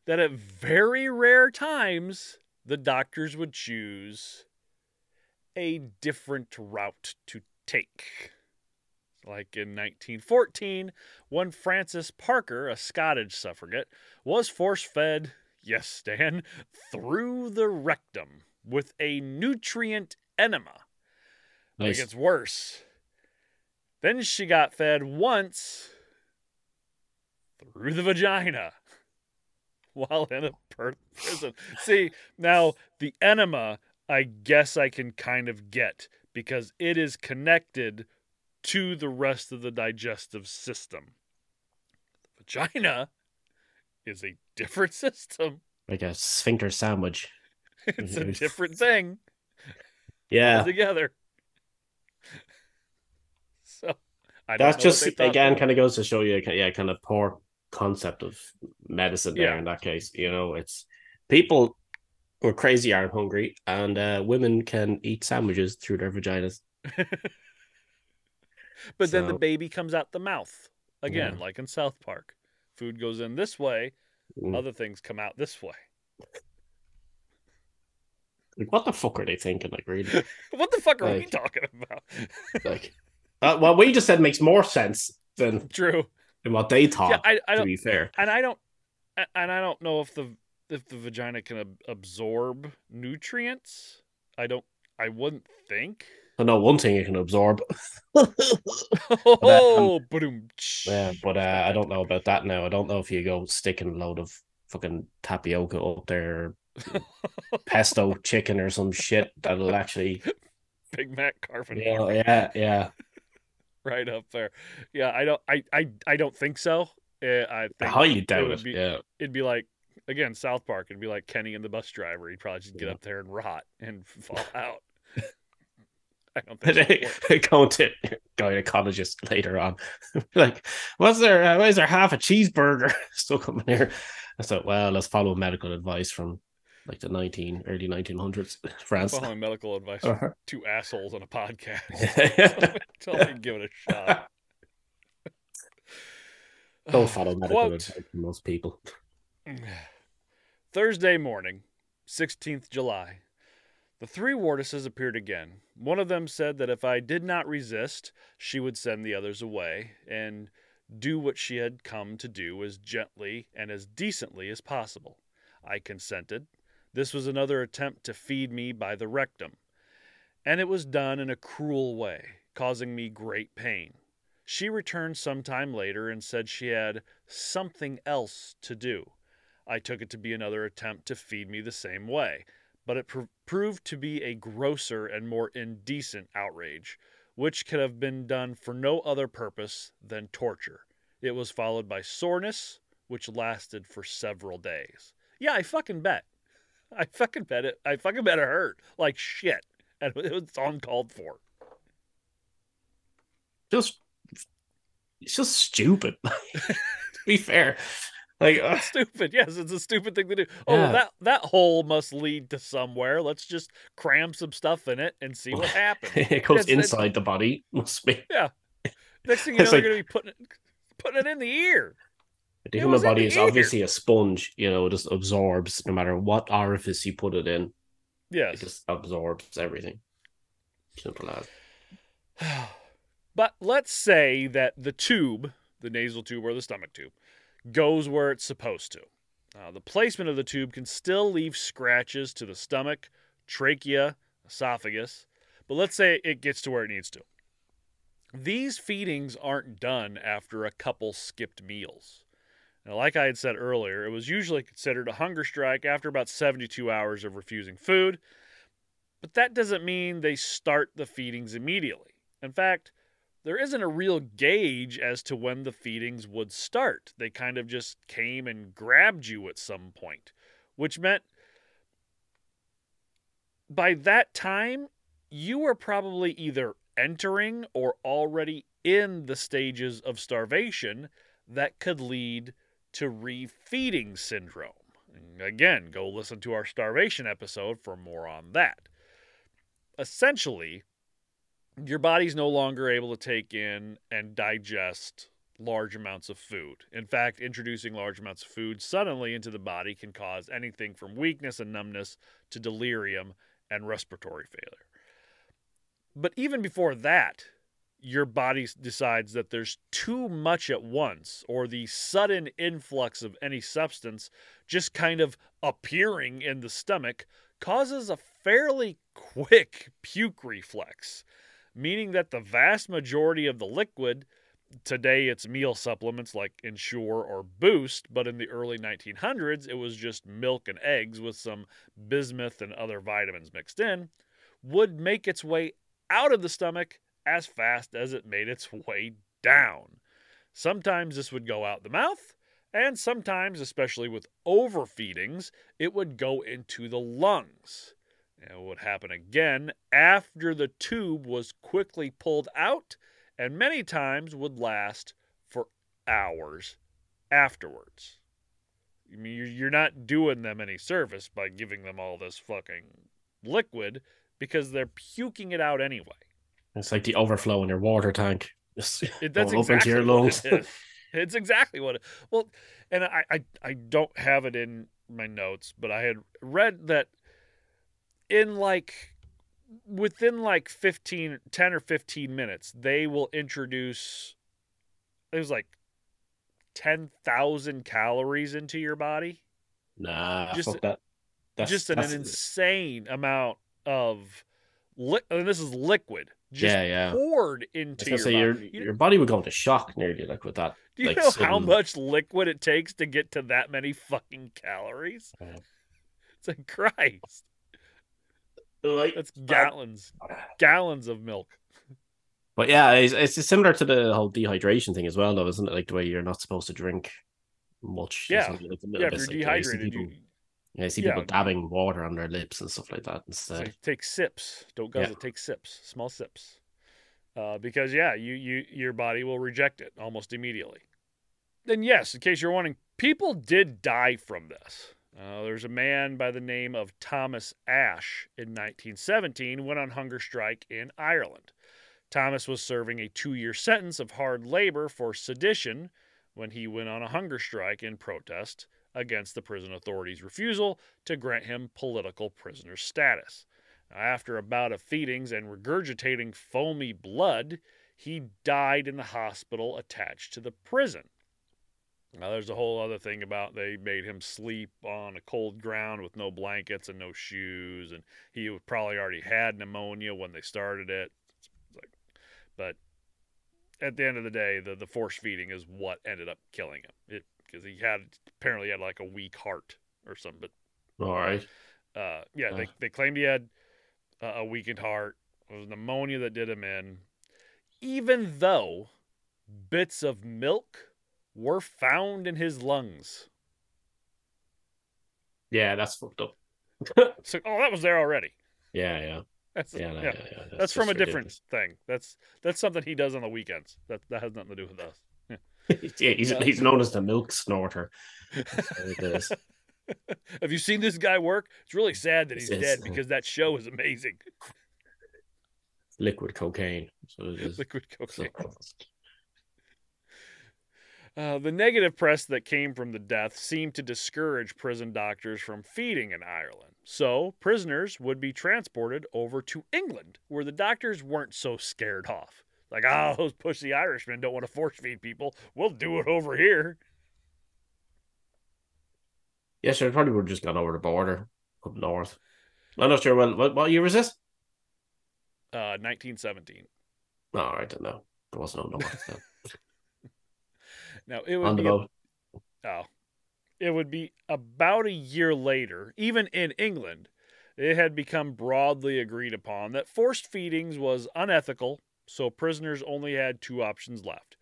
that at very rare times the doctors would choose a different route to take. Like in 1914, when Frances Parker, a Scottish suffragette, was force fed, yes, Stan, through the rectum with a nutrient enema. It Nice. gets worse. Then she got fed once through the vagina while in a per- prison. See, now the enema, I guess I can kind of get because it is connected to the rest of the digestive system. The vagina is a different system, Like a sphincter sandwich. it's a Mhm. different thing. Yeah. Together. So I don't That's just what they thought again kind of goes to show you yeah, kind of poor concept of medicine there Yeah. in that case. You know, it's people are crazy aren't hungry and uh, women can eat sandwiches through their vaginas. but then the baby comes out the mouth again, Yeah. like in South Park. Food goes in this way, Mm. other things come out this way. Like what the fuck are they thinking? Like really? What the fuck are we talking about? like Uh, what we just said makes more sense than, True. than what they thought. Yeah, I, I to don't be fair, and I don't and I don't know if the if the vagina can ab- absorb nutrients. I don't I wouldn't think. I know one thing it can absorb. Oh, boom. Yeah, but uh, I don't know about that now. I don't know if you go sticking a load of fucking tapioca up there, pesto chicken or some shit that'll actually. Big Mac carpet Yeah, yeah, yeah. right up there. Yeah, I don't I I, I don't think so. Uh, I think it doubt would it? be- Yeah, it'd be like again South Park. It'd be like Kenny and the bus driver. He'd probably just get Yeah. up there and rot and fall out. I don't think so. they go to gynecologist later on. like, what's there? Uh, why is there half a cheeseburger still coming here? I thought, well, let's follow medical advice from like the nineteen early nineteen hundreds France. following medical advice Uh-huh. from two assholes on a podcast. Tell me to give it a shot. Don't follow medical Quote. advice from most people. Thursday morning, 16th July. The three Wardises appeared again. One of them said that if I did not resist, she would send the others away and do what she had come to do as gently and as decently as possible. I consented. This was another attempt to feed me by the rectum, and it was done in a cruel way, causing me great pain. She returned some time later and said she had something else to do. I took it to be another attempt to feed me the same way, but it pr- proved to be a grosser and more indecent outrage, which could have been done for no other purpose than torture. It was followed by soreness, which lasted for several days. Yeah, I fucking bet. I fucking bet it. I fucking bet it hurt like shit, and it was uncalled for. Just, it's just stupid. to be fair, like, uh, Stupid. Yes, it's a stupid thing to do. Oh, Yeah. that that hole must lead to somewhere. Let's just cram some stuff in it and see what happens. it goes It's- it's- inside the body. Must be Yeah. Next thing you know, It's they're going to be putting it, putting it in the ear. the It human body is ear. obviously a sponge. You know, it just absorbs no matter what orifice you put it in. Yes, it just absorbs everything. Simple as. but let's say that the tube, the nasal tube or the stomach tube, goes where it's supposed to. Uh, the placement of the tube can still leave scratches to the stomach, trachea, esophagus, but let's say it gets to where it needs to. These feedings aren't done after a couple skipped meals. Now, like I had said earlier, it was usually considered a hunger strike after about 72 hours of refusing food, but that doesn't mean they start the feedings immediately. In fact, there isn't a real gauge as to when the feedings would start. They kind of just came and grabbed you at some point, which meant by that time, you were probably either entering or already in the stages of starvation that could lead to refeeding syndrome. Again, go listen to our starvation episode for more on that. Essentially, your body's no longer able to take in and digest large amounts of food. In fact, introducing large amounts of food suddenly into the body can cause anything from weakness and numbness to delirium and respiratory failure. But even before that, your body decides that there's too much at once, or the sudden influx of any substance just kind of appearing in the stomach causes a fairly quick puke reflex, meaning that the vast majority of the liquid today it's meal supplements like Ensure or Boost, but in the early 1900s it was just milk and eggs with some bismuth and other vitamins mixed in, would make its way out of the stomach as fast as it made its way down. Sometimes this would go out the mouth, and sometimes, especially with overfeedings, it would go into the lungs. And it would happen again after the tube was quickly pulled out, and many times would last for hours afterwards. I mean, you're- not doing them any service by giving them all this fucking liquid because they're puking it out anyway. It's like the overflow in your water tank. Just It, that's exactly into your lungs. it. It's exactly what it. Well, and I, I I don't have it in my notes, but I had read that in like within like 15 10 or 15 minutes they will introduce it was like 10,000 calories into your body Nah, Just- fuck that. That's, just an, that's- insane amount of li- and this is liquid just yeah, yeah. poured into your say body. your your body would go into shock nearly like with that. do you like, know how much liquid it takes to get to that many fucking calories Yeah. it's like christ Like, that's gallons gallons of milk But yeah, it's, it's similar to the whole dehydration thing as well, though, isn't it? Like the way you're not supposed to drink much. Yeah. Like yeah if you're like, I see dehydrated people, you yeah, I see yeah. people dabbing water on their lips and stuff like that It's instead. like take sips. Don't guzzle. Take sips. Small sips. Uh, because yeah, you you your body will reject it almost immediately. Then yes, in case you're wondering, people did die from this. Uh, there's a man by the name of Thomas Ashe in 1917 went on hunger strike in Ireland. Thomas was serving a two-year sentence of hard labor for sedition when he went on a hunger strike in protest against the prison authorities' refusal to grant him political prisoner status. After a bout of feedings and regurgitating foamy blood, he died in the hospital attached to the prison. Now, there's a whole other thing about they made him sleep on a cold ground with no blankets and no shoes, and he probably already had pneumonia when they started it. Like, but at the end of the day, the, the force feeding is what ended up killing him. It because he had apparently had like a weak heart or something. But All right. uh, yeah, they, they claimed he had uh, a weakened heart. It was pneumonia that did him in. Even though bits of milk were found in his lungs. Yeah, that's fucked up. So, oh, that was there already. Yeah, yeah. That's, Yeah, no, yeah. yeah, yeah. That's, from a just different thing. That's that's something he does on the weekends. That that has nothing to do with us. ridiculous. yeah, he's, Yeah. he's known as the milk snorter. That's what it is. Have you seen this guy work? It's really sad that he's It's- dead because that show is amazing. Liquid cocaine. That's. Liquid cocaine. So- Uh, the negative press that came from the death seemed to discourage prison doctors from feeding in Ireland. So, prisoners would be transported over to England, where the doctors weren't so scared off. Like, oh, those pushy Irishmen don't want to force feed people. We'll do it over here. Yeah, sure. Probably would have just gone over the border up north. I'm not sure. Well, what, what year was this? Uh, 1917. No, all right, then no. There was no north. then. Now, it would be a- Oh. It would be about a year later, even in England, it had become broadly agreed upon that forced feedings was unethical, so prisoners only had two options left.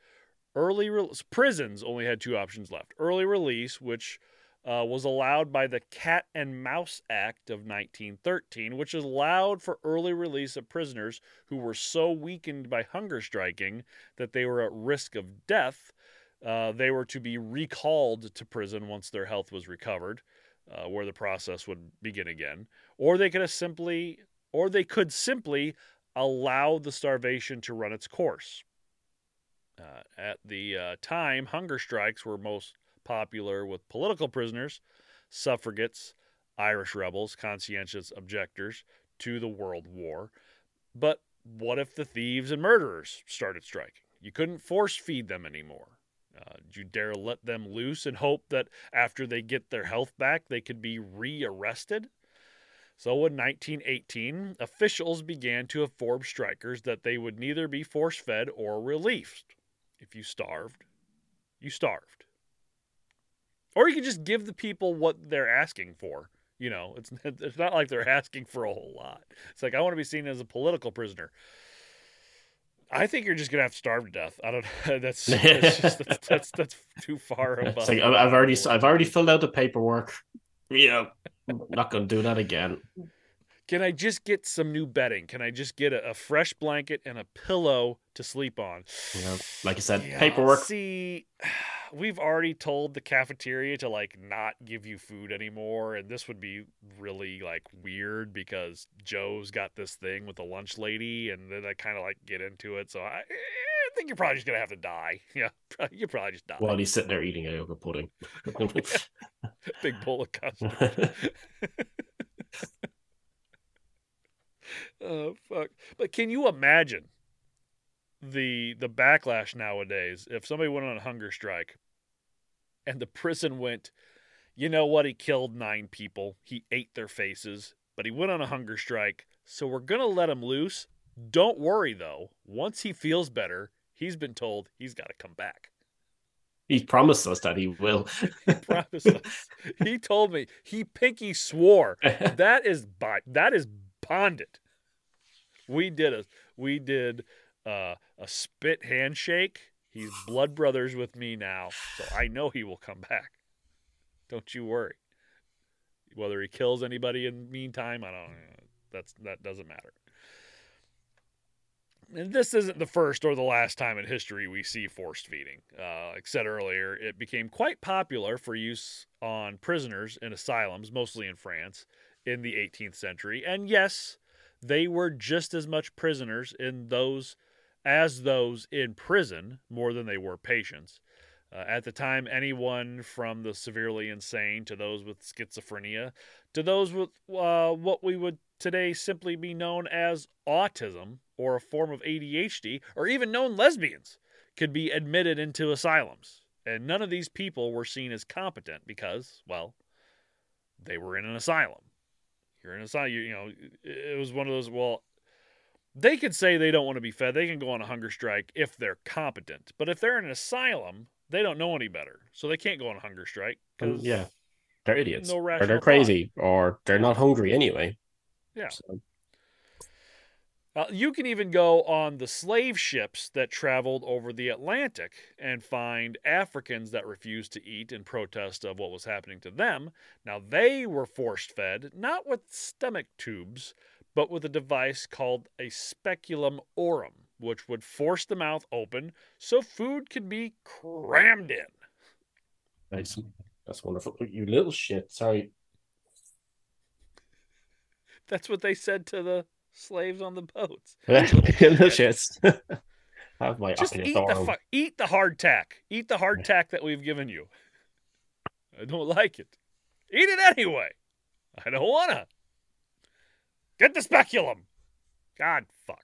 Early re- prisons only had two options left. Early release, which uh, was allowed by the Cat and Mouse Act of 1913, which allowed for early release of prisoners who were so weakened by hunger striking that they were at risk of death uh, they were to be recalled to prison once their health was recovered, uh, where the process would begin again, or they could simply, or they could simply allow the starvation to run its course. Uh, at the uh, time, hunger strikes were most popular with political prisoners, suffragettes, Irish rebels, conscientious objectors to the World War. But what if the thieves and murderers started striking? You couldn't force feed them anymore. Uh, did you dare let them loose and hope that after they get their health back, they could be rearrested? So in 1918, officials began to inform strikers that they would neither be force fed or released. If you starved, you starved. Or you could just give the people what they're asking for. You know, it's it's not like they're asking for a whole lot. It's like I want to be seen as a political prisoner. I think you're just gonna have to starve to death. I don't. That's that's just, that's, that's that's too far above. It's like I've, I've already I've already filled out the paperwork. Yeah, I'm not gonna do that again. Can I just get some new bedding? Can I just get a, a fresh blanket and a pillow to sleep on? Know, like I said, Yeah, paperwork. See, we've already told the cafeteria to like not give you food anymore, and this would be really like weird because Joe's got this thing with the lunch lady, and then I kind of like get into it. So I, I think you're probably just gonna have to die. Yeah, you probably just die. While he's sitting there eating a yogurt pudding. Big bowl of custard. oh fuck! But can you imagine the the backlash nowadays if somebody went on a hunger strike and the prison went, you know what? He killed nine people. He ate their faces, but he went on a hunger strike. So we're gonna let him loose. Don't worry though. Once he feels better, he's been told he's got to come back. He promised us that he will. He promised us. He told me. He pinky swore. That is bi- that is bonded. We did a we did uh, a spit handshake. He's blood brothers with me now, so I know he will come back. Don't you worry. Whether he kills anybody in the meantime, I don't. That's that doesn't matter. And this isn't the first or the last time in history we see forced feeding. Uh, like said earlier, it became quite popular for use on prisoners in asylums, mostly in France, in the 18th century. And yes, they were just as much prisoners in those as those in prison, more than they were patients. Uh, at the time, anyone from the severely insane to those with schizophrenia to those with uh, what we would today simply be known as autism or a form of ADHD or even known lesbians could be admitted into asylums. And none of these people were seen as competent because, well, they were in an asylum. You're in an asylum, you, you know, it was one of those, well, they could say they don't want to be fed. They can go on a hunger strike if they're competent. But if they're in an asylum, they don't know any better. So they can't go on a hunger strike. Um, 'cause- yeah, they're idiots, No or they're thought. crazy, or they're not hungry anyway. Yeah. So, Uh, you can even go on the slave ships that traveled over the Atlantic and find Africans that refused to eat in protest of what was happening to them. Now, they were forced fed, not with stomach tubes, but with a device called a speculum orum, which would force the mouth open so food could be crammed in. nice. That's wonderful. You little shit. Sorry. That's what they said to the slaves on the boats. little shits. Have my Just eat the fu- eat the hardtack. Eat the hardtack that we've given you. I don't like it. Eat it anyway. I don't wanna. Get the speculum. God fuck.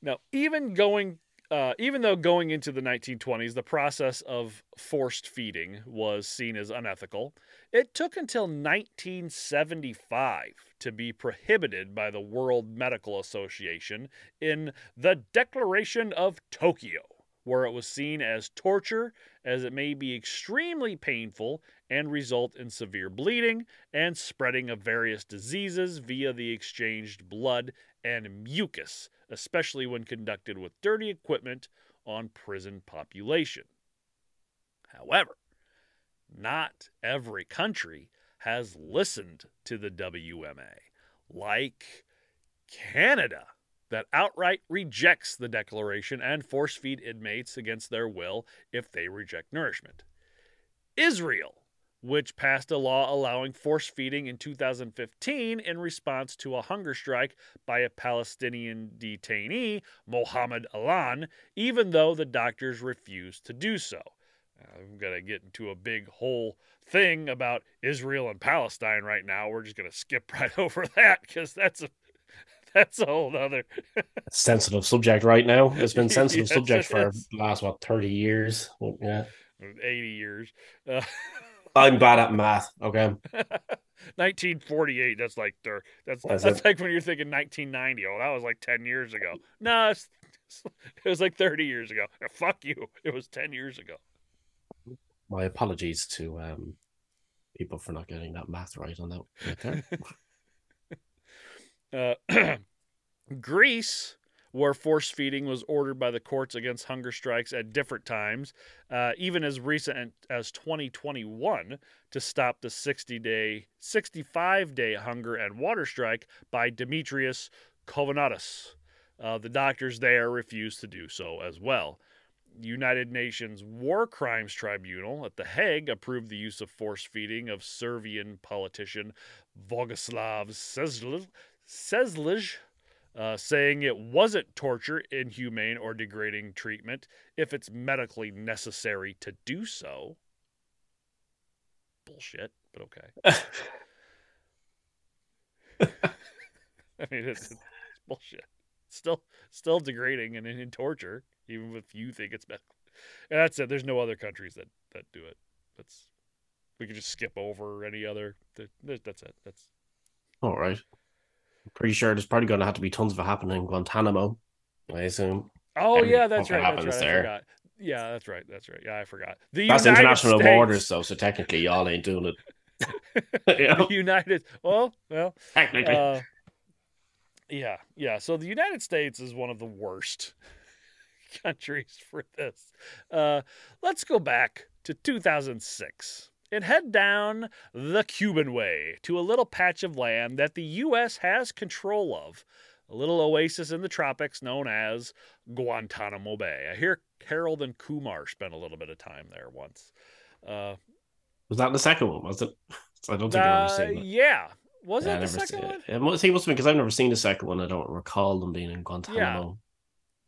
Now, even going uh, even though going into the 1920s, the process of forced feeding was seen as unethical, it took until 1975 to be prohibited by the World Medical Association in the Declaration of Tokyo, where it was seen as torture, as it may be extremely painful and result in severe bleeding and spreading of various diseases via the exchanged blood and mucus, especially when conducted with dirty equipment on prison population. However, not every country has listened to the WMA, like Canada, that outright rejects the declaration and force feed inmates against their will if they reject nourishment. Israel, which passed a law allowing force feeding in 2015 in response to a hunger strike by a Palestinian detainee, Mohammed Allan, even though the doctors refused to do so. I'm going to get into a big whole thing about Israel and Palestine right now. We're just going to skip right over that because that's a that's a whole other. sensitive subject right now. It's been sensitive Yes, subject for the last what thirty years. Well, yeah, 80 years. Uh, I'm bad at math. Okay, 1948. That's like that's That's that's, like when you're thinking 1990. Oh, that was like 10 years ago. No, it's, it was like 30 years ago. Fuck you. It was 10 years ago. my apologies to um people for not getting that math right on that. right. Uh, Greece, where force feeding was ordered by the courts against hunger strikes at different times, uh, even as recent as 2021, to stop the 60 day, 65 day hunger and water strike by Demetrius Kovanatos. Uh, the doctors there refused to do so as well. United Nations War Crimes Tribunal at The Hague approved the use of force feeding of Serbian politician Vojislav Seslic, Seslic uh, saying it wasn't torture, inhumane, or degrading treatment if it's medically necessary to do so. Bullshit, but okay. I mean, it's, it's bullshit. Still, still degrading and in torture, even if you think it's medical. And that's it. There's no other countries that that do it. That's we could just skip over any other. That's it. That's all right. Pretty sure there's probably going to have to be tons of it happening in Guantanamo. I assume. Oh Everything yeah, that's right. That's right. I there. forgot. Yeah, that's right. That's right. Yeah, I forgot. The That's United international States, borders, though. So technically, y'all ain't doing it. you know, The United. Well, well. technically. Uh, yeah, yeah. So the United States is one of the worst countries for this. Uh, let's go back to 2006 and head down the Cuban way to a little patch of land that the U.S. has control of. A little oasis in the tropics known as Guantanamo Bay. I hear Harold and Kumar spent a little bit of time there once. Uh, was that the second one? Was it? I don't think I've uh, ever seen it. yeah. Was Yeah, it I the second one? it. It must, he must have been because I've never seen the second one. I don't recall them being in Guantanamo. Yeah.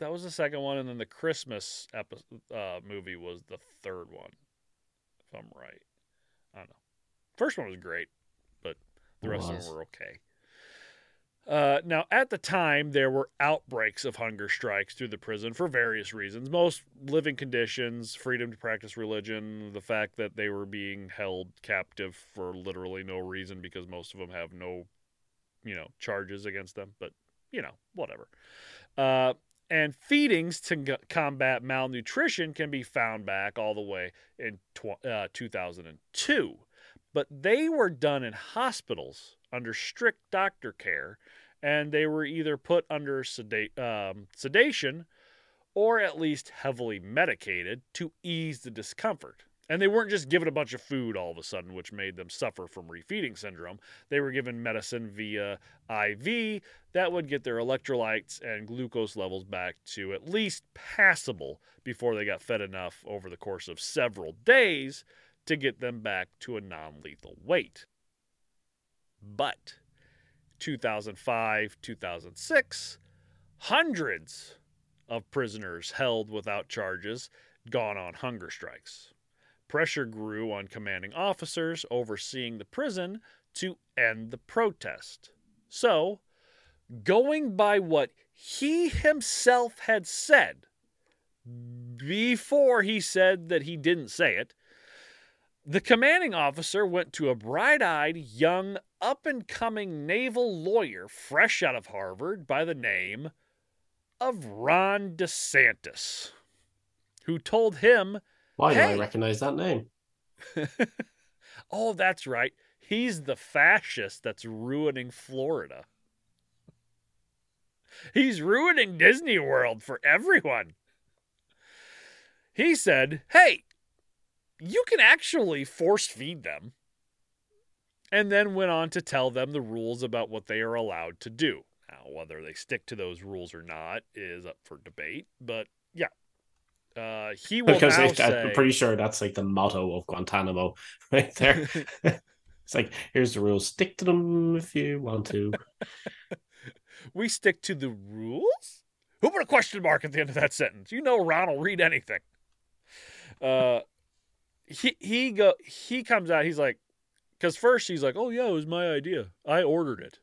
That was the second one, and then the Christmas episode, uh, movie was the third one, if I'm right. I don't know. First one was great, but the It rest of them were okay. Uh, now, at the time, there were outbreaks of hunger strikes through the prison for various reasons. Most living conditions, freedom to practice religion, the fact that they were being held captive for literally no reason because most of them have no, you know, charges against them. But you know, whatever. Uh, and feedings to combat malnutrition can be found back all the way in tw- uh, 2002. But they were done in hospitals under strict doctor care, and they were either put under seda- um, sedation or at least heavily medicated to ease the discomfort. And they weren't just given a bunch of food all of a sudden, which made them suffer from refeeding syndrome. They were given medicine via IV that would get their electrolytes and glucose levels back to at least passable before they got fed enough over the course of several days to get them back to a non lethal weight. But 2005, 2006, hundreds of prisoners held without charges gone on hunger strikes. Pressure grew on commanding officers overseeing the prison to end the protest. So, going by what he himself had said before he said that he didn't say it, the commanding officer went to a bright eyed, young, up and coming naval lawyer fresh out of Harvard by the name of Ron DeSantis, who told him, Why do I recognize that name? Oh, that's right, he's the fascist that's ruining Florida. He's ruining Disney World for everyone. He said, Hey, you can actually force feed them. And then went on to tell them the rules about what they are allowed to do. Now, whether they stick to those rules or not is up for debate, but yeah. Uh, he will Because now say, I'm pretty sure that's like the motto of Guantanamo right there. it's like, here's the rules. Stick to them if you want to. we stick to the rules? Who put a question mark at the end of that sentence? You know Ron will read anything. Uh he he go he comes out, he's like because first he's like, Oh yeah, it was my idea. I ordered it.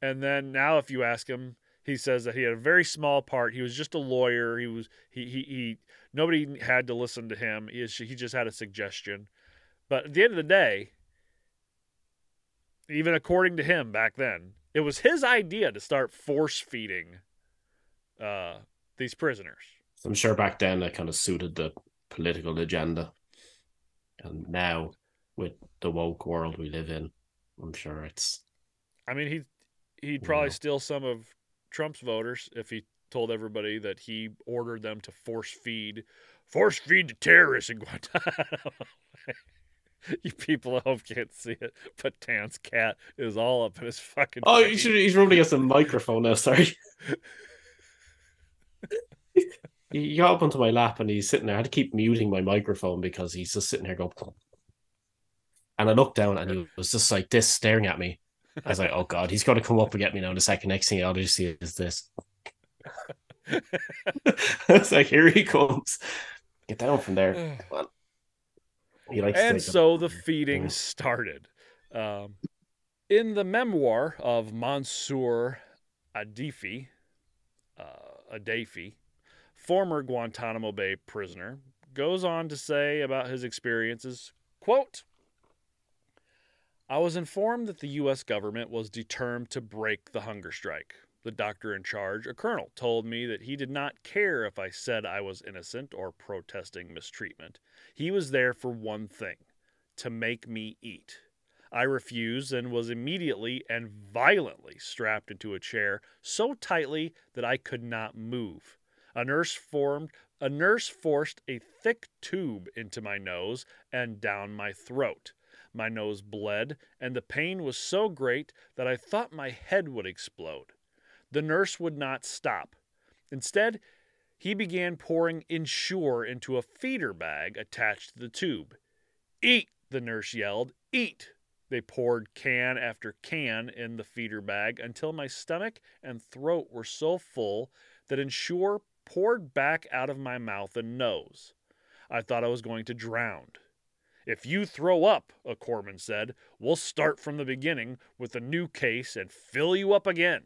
And then now if you ask him, he says that he had a very small part. He was just a lawyer. He was he he, he nobody had to listen to him. He, he just had a suggestion. But at the end of the day, even according to him back then, it was his idea to start force feeding uh, these prisoners. I'm sure back then that kind of suited the political agenda. And now, with the woke world we live in, I'm sure it's I mean, he he'd probably Yeah. steal some of Trump's voters if he told everybody that he ordered them to force feed, force feed the terrorists in Guantanamo. you people at home can't see it, but Dan's cat is all up in his fucking. Oh, face. you should, he's rubbing against the microphone now. Sorry. he got up onto my lap and he's sitting there. I had to keep muting my microphone because he's just sitting there going. And I looked down and he was just like this, staring at me. I was like, "Oh God, he's got to come up and get me now." In a second, next thing I'll just see is this. it's like here he comes. Get down from there. And so the feeding started. Um, in the memoir of Mansour Adifi, uh, Adafi, former Guantanamo Bay prisoner, goes on to say about his experiences, quote, I was informed that the U.S. government was determined to break the hunger strike. The doctor in charge, a colonel, told me that he did not care if I said I was innocent or protesting mistreatment. He was there for one thing to make me eat. I refused and was immediately and violently strapped into a chair so tightly that I could not move. A nurse formed a nurse forced a thick tube into my nose and down my throat. My nose bled, and the pain was so great that I thought my head would explode. The nurse would not stop. Instead, he began pouring Ensure into a feeder bag attached to the tube. Eat, the nurse yelled. Eat! They poured can after can in the feeder bag until my stomach and throat were so full that Ensure poured back out of my mouth and nose. I thought I was going to drown. If you throw up, a corpsman said, we'll start from the beginning with a new case and fill you up again.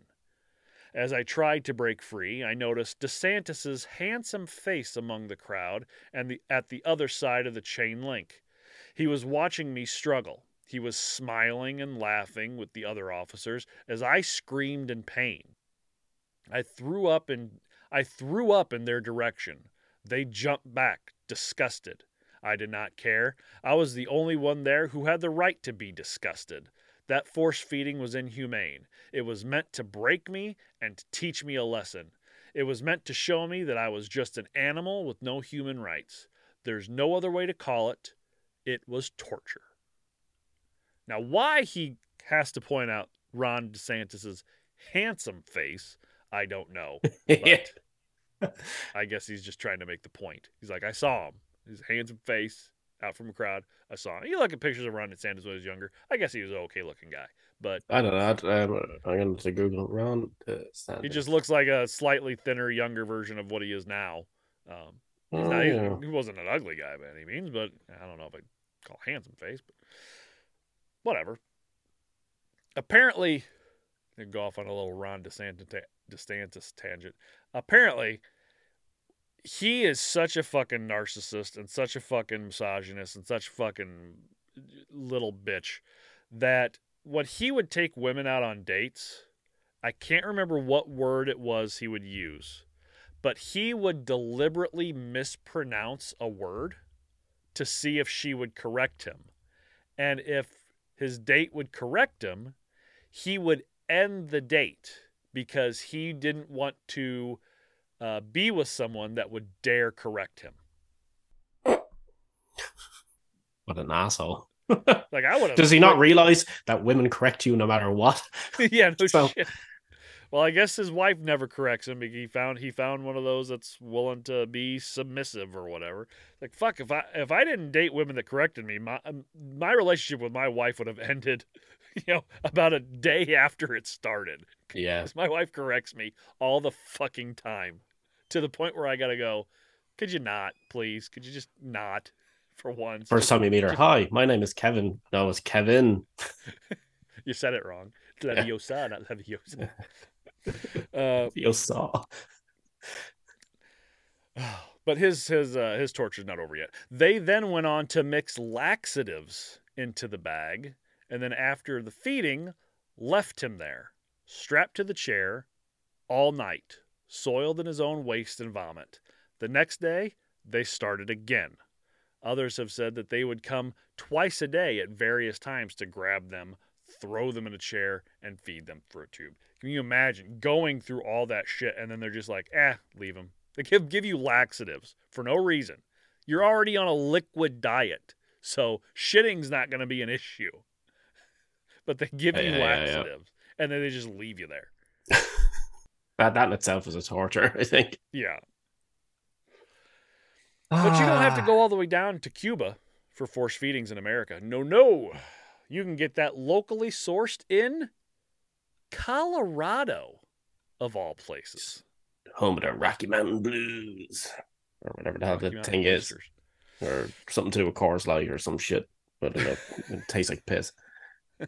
As I tried to break free, I noticed DeSantis's handsome face among the crowd and the, at the other side of the chain link. He was watching me struggle. He was smiling and laughing with the other officers as I screamed in pain. I threw up in I threw up in their direction. They jumped back, disgusted. I did not care. I was the only one there who had the right to be disgusted. That force feeding was inhumane. It was meant to break me and to teach me a lesson. It was meant to show me that I was just an animal with no human rights. There's no other way to call it. It was torture. Now, why he has to point out Ron DeSantis's handsome face, I don't know. I guess he's just trying to make the point. He's like, I saw him. His handsome face out from a crowd. I saw him. You look at pictures of Ron DeSantis when he was younger. I guess he was an okay looking guy. But I don't know. I, I'm, I'm going to Google Ron DeSantis. he just looks like a slightly thinner, younger version of what he is now. Um, Oh, not, he- yeah. he wasn't an ugly guy by any means, but I don't know if I'd call handsome face, but whatever. Apparently, go off on a little Ron DeSantis, DeSantis tangent. Apparently, he is such a fucking narcissist and such a fucking misogynist and such fucking little bitch that when he would take women out on dates, I can't remember what word it was he would use, but he would deliberately mispronounce a word to see if she would correct him. And if his date would correct him, he would end the date because he didn't want to uh, be with someone that would dare correct him. What an asshole. Like I would have. Does he not realize that women correct you no matter what? yeah, no So- shit. Well, I guess his wife never corrects him. He found he found one of those that's willing to be submissive or whatever. Like fuck, if I if I didn't date women that corrected me, my um, my relationship with my wife would have ended, you know, about a day after it started. Yeah. my wife corrects me all the fucking time, to the point where I gotta go. Could you not, please? Could you just not for once? First time you meet her, hi, my name is Kevin. No, it's Kevin. You said it wrong. Yeah. Leviosa, not Leviosa. uh, You but his his uh, his torture's not over yet. They then went on to mix laxatives into the bag, and then after the feeding, left him there, strapped to the chair, all night, soiled in his own waste and vomit. The next day, they started again. Others have said that they would come twice a day at various times to grab them, throw them in a chair, and feed them through a tube. Can you imagine going through all that shit and then they're just like, eh, leave them. They give, give you laxatives for no reason. You're already on a liquid diet, so shitting's not going to be an issue. But they give you Yeah, yeah, yeah, yeah. laxatives and then they just leave you there. That, that in itself is a torture, I think. Yeah. But you don't have Ah. to go all the way down to Cuba for force feedings in America. No, no. You can get that locally sourced in Colorado, of all places. Home of the Rocky Mountain Blues. Or whatever the hell the thing is. Or something to do with Coors Light or some shit. But it tastes like piss.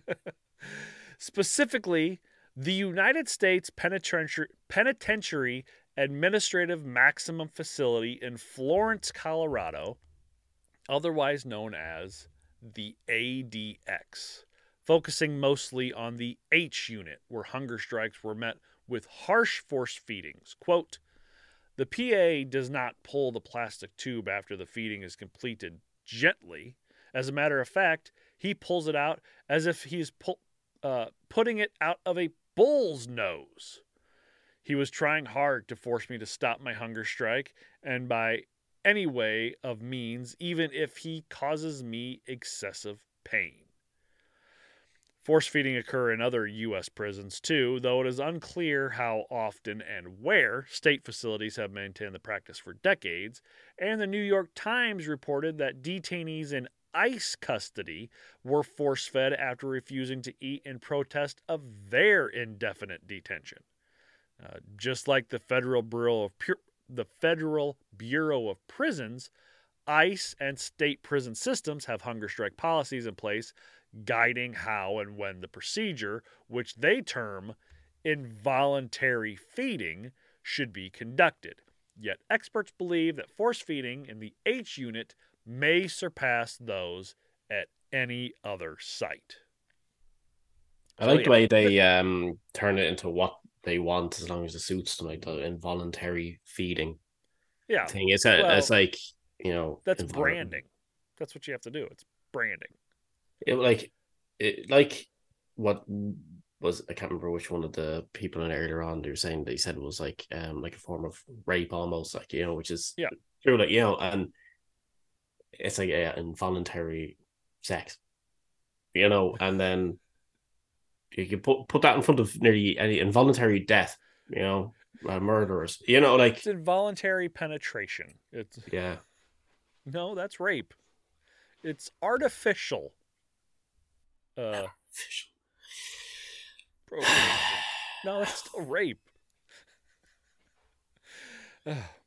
Specifically, The United States Penitentiary, Penitentiary Administrative Maximum Facility in Florence, Colorado, otherwise known as the ADX, focusing mostly on the H unit, where hunger strikes were met with harsh force feedings. Quote, the PA does not pull the plastic tube after the feeding is completed gently. As a matter of fact, he pulls it out as if he's pu- uh, putting it out of a bull's nose. He was trying hard to force me to stop my hunger strike, and by any way of means, even if he causes me excessive pain. Force feeding occur in other U.S. prisons too, though it is unclear how often and where. State facilities have maintained the practice for decades, and the New York Times reported that detainees in ICE custody were force fed after refusing to eat in protest of their indefinite detention. Uh, just like the Federal Bureau of the Federal Bureau of Prisons, ICE and state prison systems have hunger strike policies in place guiding how and when the procedure, which they term involuntary feeding, should be conducted. Yet experts believe that force feeding in the H unit may surpass those at any other site. I So, like yeah. the way they um turn it into what they want as long as it suits them, like the involuntary feeding Yeah, thing. It's a, Well, it's like you know that's branding. That's what you have to do. It's branding. It like it like what was I can't remember which one of the people in earlier on they were saying they said it was like um like a form of rape almost like you know which is Yeah. true like you know and it's like yeah, involuntary sex you know and then you can put put that in front of nearly any involuntary death you know uh, murderers you know like It's involuntary penetration. It's yeah no, that's rape. It's artificial. Uh, procreation. No, it's still rape.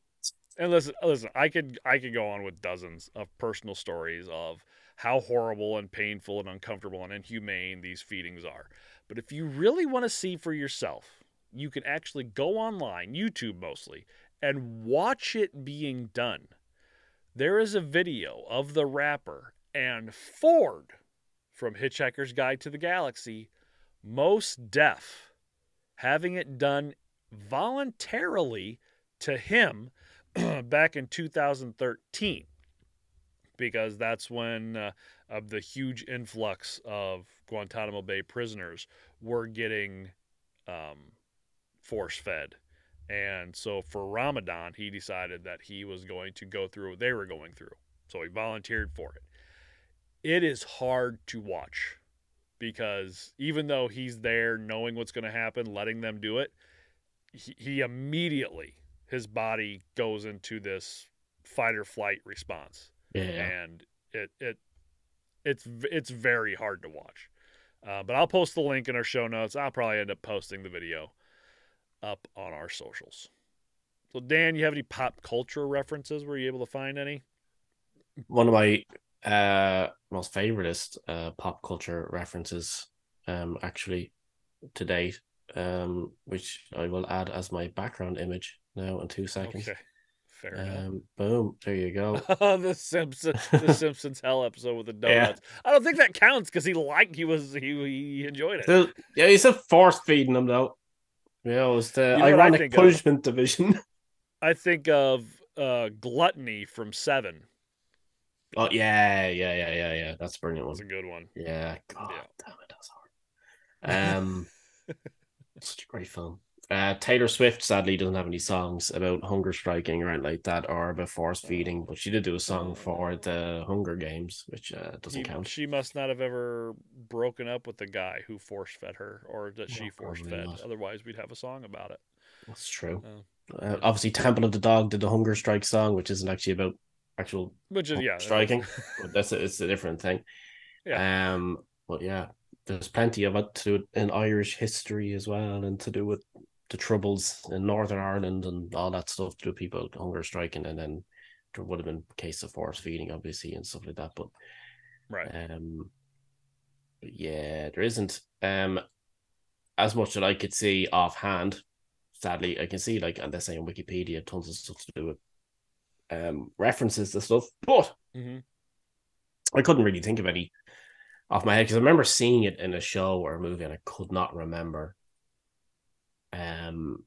and listen, listen, I could I could go on with dozens of personal stories of how horrible and painful and uncomfortable and inhumane these feedings are. But if you really want to see for yourself, you can actually go online, YouTube mostly, and watch it being done. There is a video of the rapper and Ford from Hitchhiker's Guide to the Galaxy, Mos Def, having it done voluntarily to him back in 2013 because that's when uh, of the huge influx of Guantanamo Bay prisoners were getting um, force fed. And so for Ramadan, he decided that he was going to go through what they were going through. So he volunteered for it. It is hard to watch because even though he's there knowing what's going to happen, letting them do it, he, he immediately, his body goes into this fight or flight response yeah and it it it's it's very hard to watch. Uh, but I'll post the link in our show notes. I'll probably end up posting the video up on our socials. So Dan, you have any pop culture references? Were you able to find any? one of my uh most favoriteest uh pop culture references um actually to date um which I will add as my background image now in two seconds. Okay, fair enough. Um boom, there you go. the Simpsons, the Simpsons Hell episode with the Yeah. donuts. I don't think that counts because he liked, he was, he, he enjoyed it. Still, yeah, he's a force feeding them though. Yeah, know, was the You ironic think of? punishment division. I think of uh, Gluttony from Seven. oh yeah, yeah, yeah, yeah, yeah. That's a brilliant That's one. a good one. Yeah, God Yeah. damn it, that's hard. Um, such a great film. Uh, Taylor Swift sadly doesn't have any songs about hunger striking or anything like that, or about force feeding, but she did do a song for the Hunger Games, which uh, doesn't count. She must not have ever broken up with the guy who force fed her, or that she force fed. not. Otherwise, we'd have a song about it. That's true. Oh. Uh, obviously, Temple of the Dog did the hunger strike song, which isn't actually about actual Which is yeah, striking. but that's a, it's a different thing. Um, but yeah, there's plenty of it to in Irish history as well, and to do with the troubles in Northern Ireland and all that stuff to people hunger striking, and then there would have been case of force feeding, obviously, and stuff like that. But right. um, yeah, there isn't. Um, as much as I could see offhand, sadly, I can see like and they're saying Wikipedia tons of stuff to do with um references to stuff, but mm-hmm. I couldn't really think of any off my head because I remember seeing it in a show or a movie and I could not remember um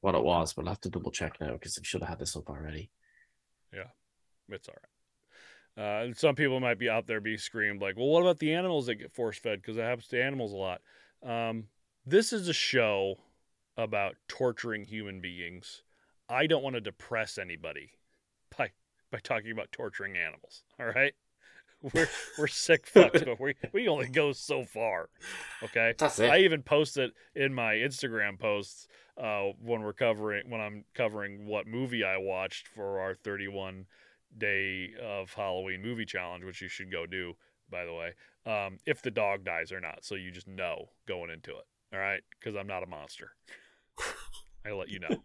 what it was, but I'll have to double check now because I should have had this up already. Yeah, it's all right. Uh, and some people might be out there be screamed like, "Well, what about the animals that get force fed? Because it happens to animals a lot." Um, this is a show about torturing human beings. I don't want to depress anybody by by talking about torturing animals. All right, we're we're sick fucks, but we we only go so far. Okay. That's I even post it in my Instagram posts uh, when we're covering when I'm covering what movie I watched for our 31 day of Halloween movie challenge, which you should go do, by the way. Um, if the dog dies or not, so you just know going into it. All right, because I'm not a monster. I let you know.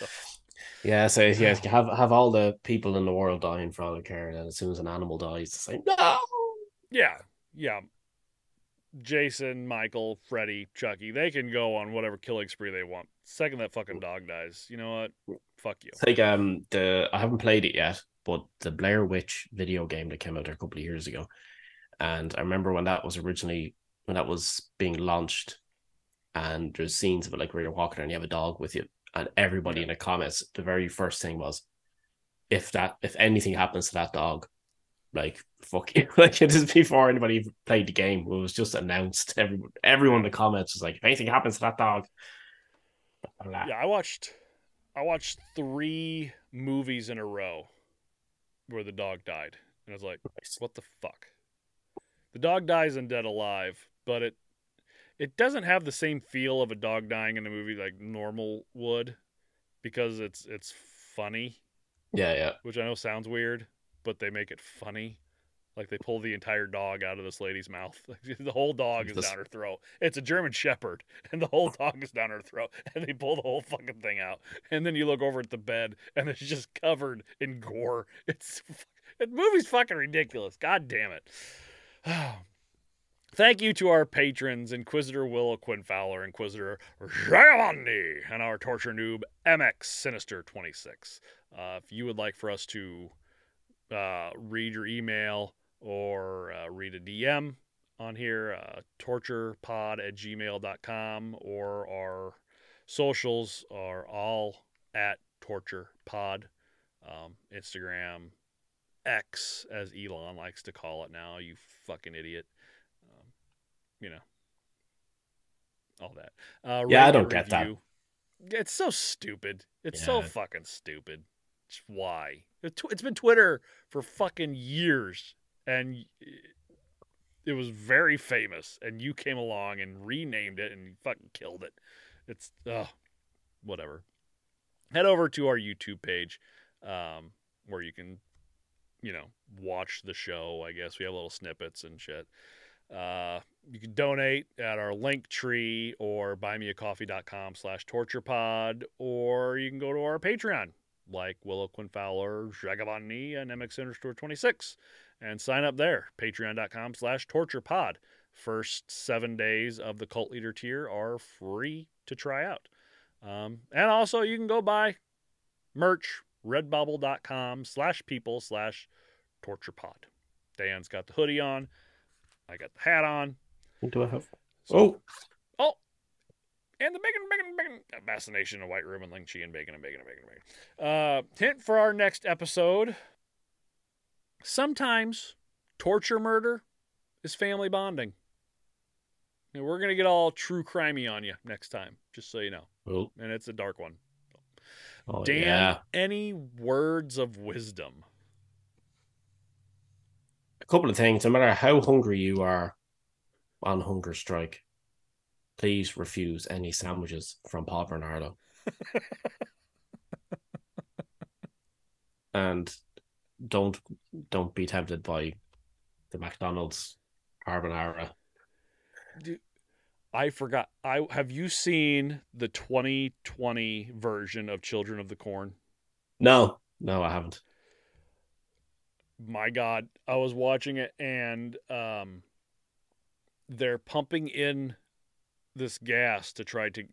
Yeah, so yeah, you have have all the people in the world dying for all the care, and as soon as an animal dies, it's like no. Yeah, yeah. Jason, Michael, Freddy, Chucky, they can go on whatever killing spree they want. Second that fucking dog dies, you know what? Fuck you. It's like um the I haven't played it yet, but the Blair Witch video game that came out a couple of years ago, and I remember when that was originally when that was being launched, and there's scenes of it like where you're walking and you have a dog with you, and everybody in the comments, the very first thing was, if that if anything happens to that dog, like fuck you, like it is before anybody played the game, it was just announced. Everyone, everyone in the comments was like, if anything happens to that dog, blah, blah. Yeah, I watched I watched three movies in a row where the dog died. And I was like, what the fuck? The dog dies in Dead Alive, but it it doesn't have the same feel of a dog dying in a movie like normal would because it's it's funny, yeah, yeah. which I know sounds weird, but they make it funny. Like they pull the entire dog out of this lady's mouth. the whole dog is Jesus. down her throat. It's a German Shepherd, and the whole dog is down her throat, and they pull the whole fucking thing out. And then you look over at the bed, and it's just covered in gore. It's the movie's fucking ridiculous. God damn it. Oh, Thank you to our patrons, Inquisitor Willow Quinn Fowler, Inquisitor Giovanni, and our torture noob MX Sinister 26. Uh, if you would like for us to uh, read your email or uh, read a DM on here, uh, torturepod at gmail.com, or our socials are all at torturepod. Um, Instagram, X, as Elon likes to call it now, you fucking idiot. You know, all that. Uh, Yeah, I don't get that. It's so stupid. It's so fucking stupid. Just Why? It's been Twitter for fucking years, and it was very famous. And you came along and renamed it, and you fucking killed it. It's uh, whatever. Head over to our YouTube page, um, where you can, you know, watch the show. I guess we have little snippets and shit. Uh, you can donate at our link tree or buymeacoffee.com slash torturepod, or you can go to our Patreon, like Willow Quinn Fowler, Jagavani, and MX Understore 26, and sign up there. Patreon.com slash torturepod. First seven days of the cult leader tier are free to try out. Um, and also you can go buy merch, redbubble.com slash people slash torturepod. Dan's got the hoodie on. I got the hat on. Do I have? So- Oh, and the bacon, bacon, bacon. Fascination in White Room and Ling Chi and bacon and bacon and bacon and bacon. Uh, hint for our next episode. Sometimes torture murder is family bonding. And we're going to get all true crimey on you next time, just so you know. oh, And it's a dark one. oh Dan, yeah. any words of wisdom? Couple of things. No matter how hungry you are on hunger strike, please refuse any sandwiches from Paul Bernardo. and don't don't be tempted by the McDonald's carbonara. I forgot. I have you seen the 2020 version of Children of the Corn? No, no, I haven't. My god i was watching it and um they're pumping in this gas to try to.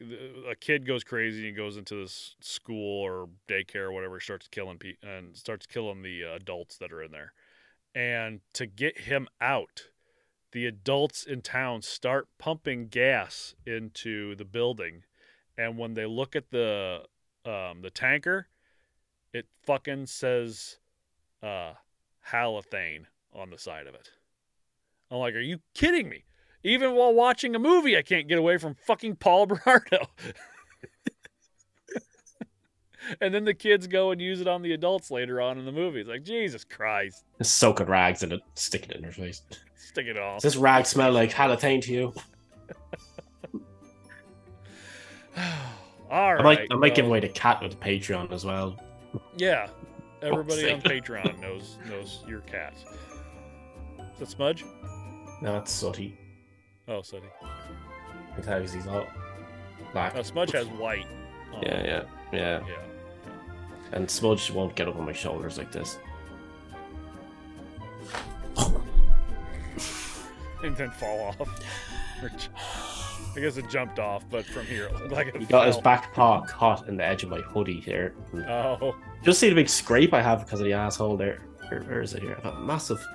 A kid goes crazy and goes into this school or daycare or whatever, starts killing people and starts killing the uh, adults that are in there. And to get him out, the adults in town start pumping gas into the building, and when they look at the um, the tanker, it fucking says uh, halothane on the side of it. I'm like, are you kidding me? Even while watching a movie, I can't get away from fucking Paul Bernardo. and then the kids go and use it on the adults later on in the movie. It's like, Jesus Christ. Just soaking rags in it, sticking it in her face. Stick it all. Does this rag smell like halothane to you? all right. I might, I might give away the cat with the Patreon as well. Yeah. Everybody on. Patreon knows knows your cat. Is that Smudge? No, it's Sooty. Oh, Sooty. Because he's all black. Uh, Smudge has white. on Yeah, yeah, yeah. Yeah. And Smudge won't get up on my shoulders like this. And then fall off. I guess it jumped off, but from here it like it got his back paw caught in the edge of my hoodie here. Oh, Just see the big scrape I have because of the asshole there. Where, where is it here? I've got a massive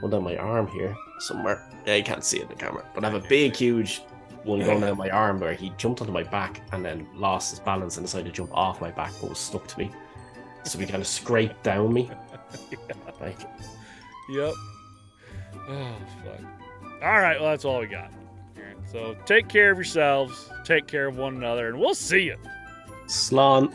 one down my arm here somewhere. Yeah, you can't see it in the camera. But I have a big, huge one going down my arm where he jumped onto my back and then lost his balance and decided to jump off my back but was stuck to me. So he kind of scraped down me. Like, yep. Oh, fuck. All right, well, that's all we got. So take care of yourselves, take care of one another, and we'll see you. Slán.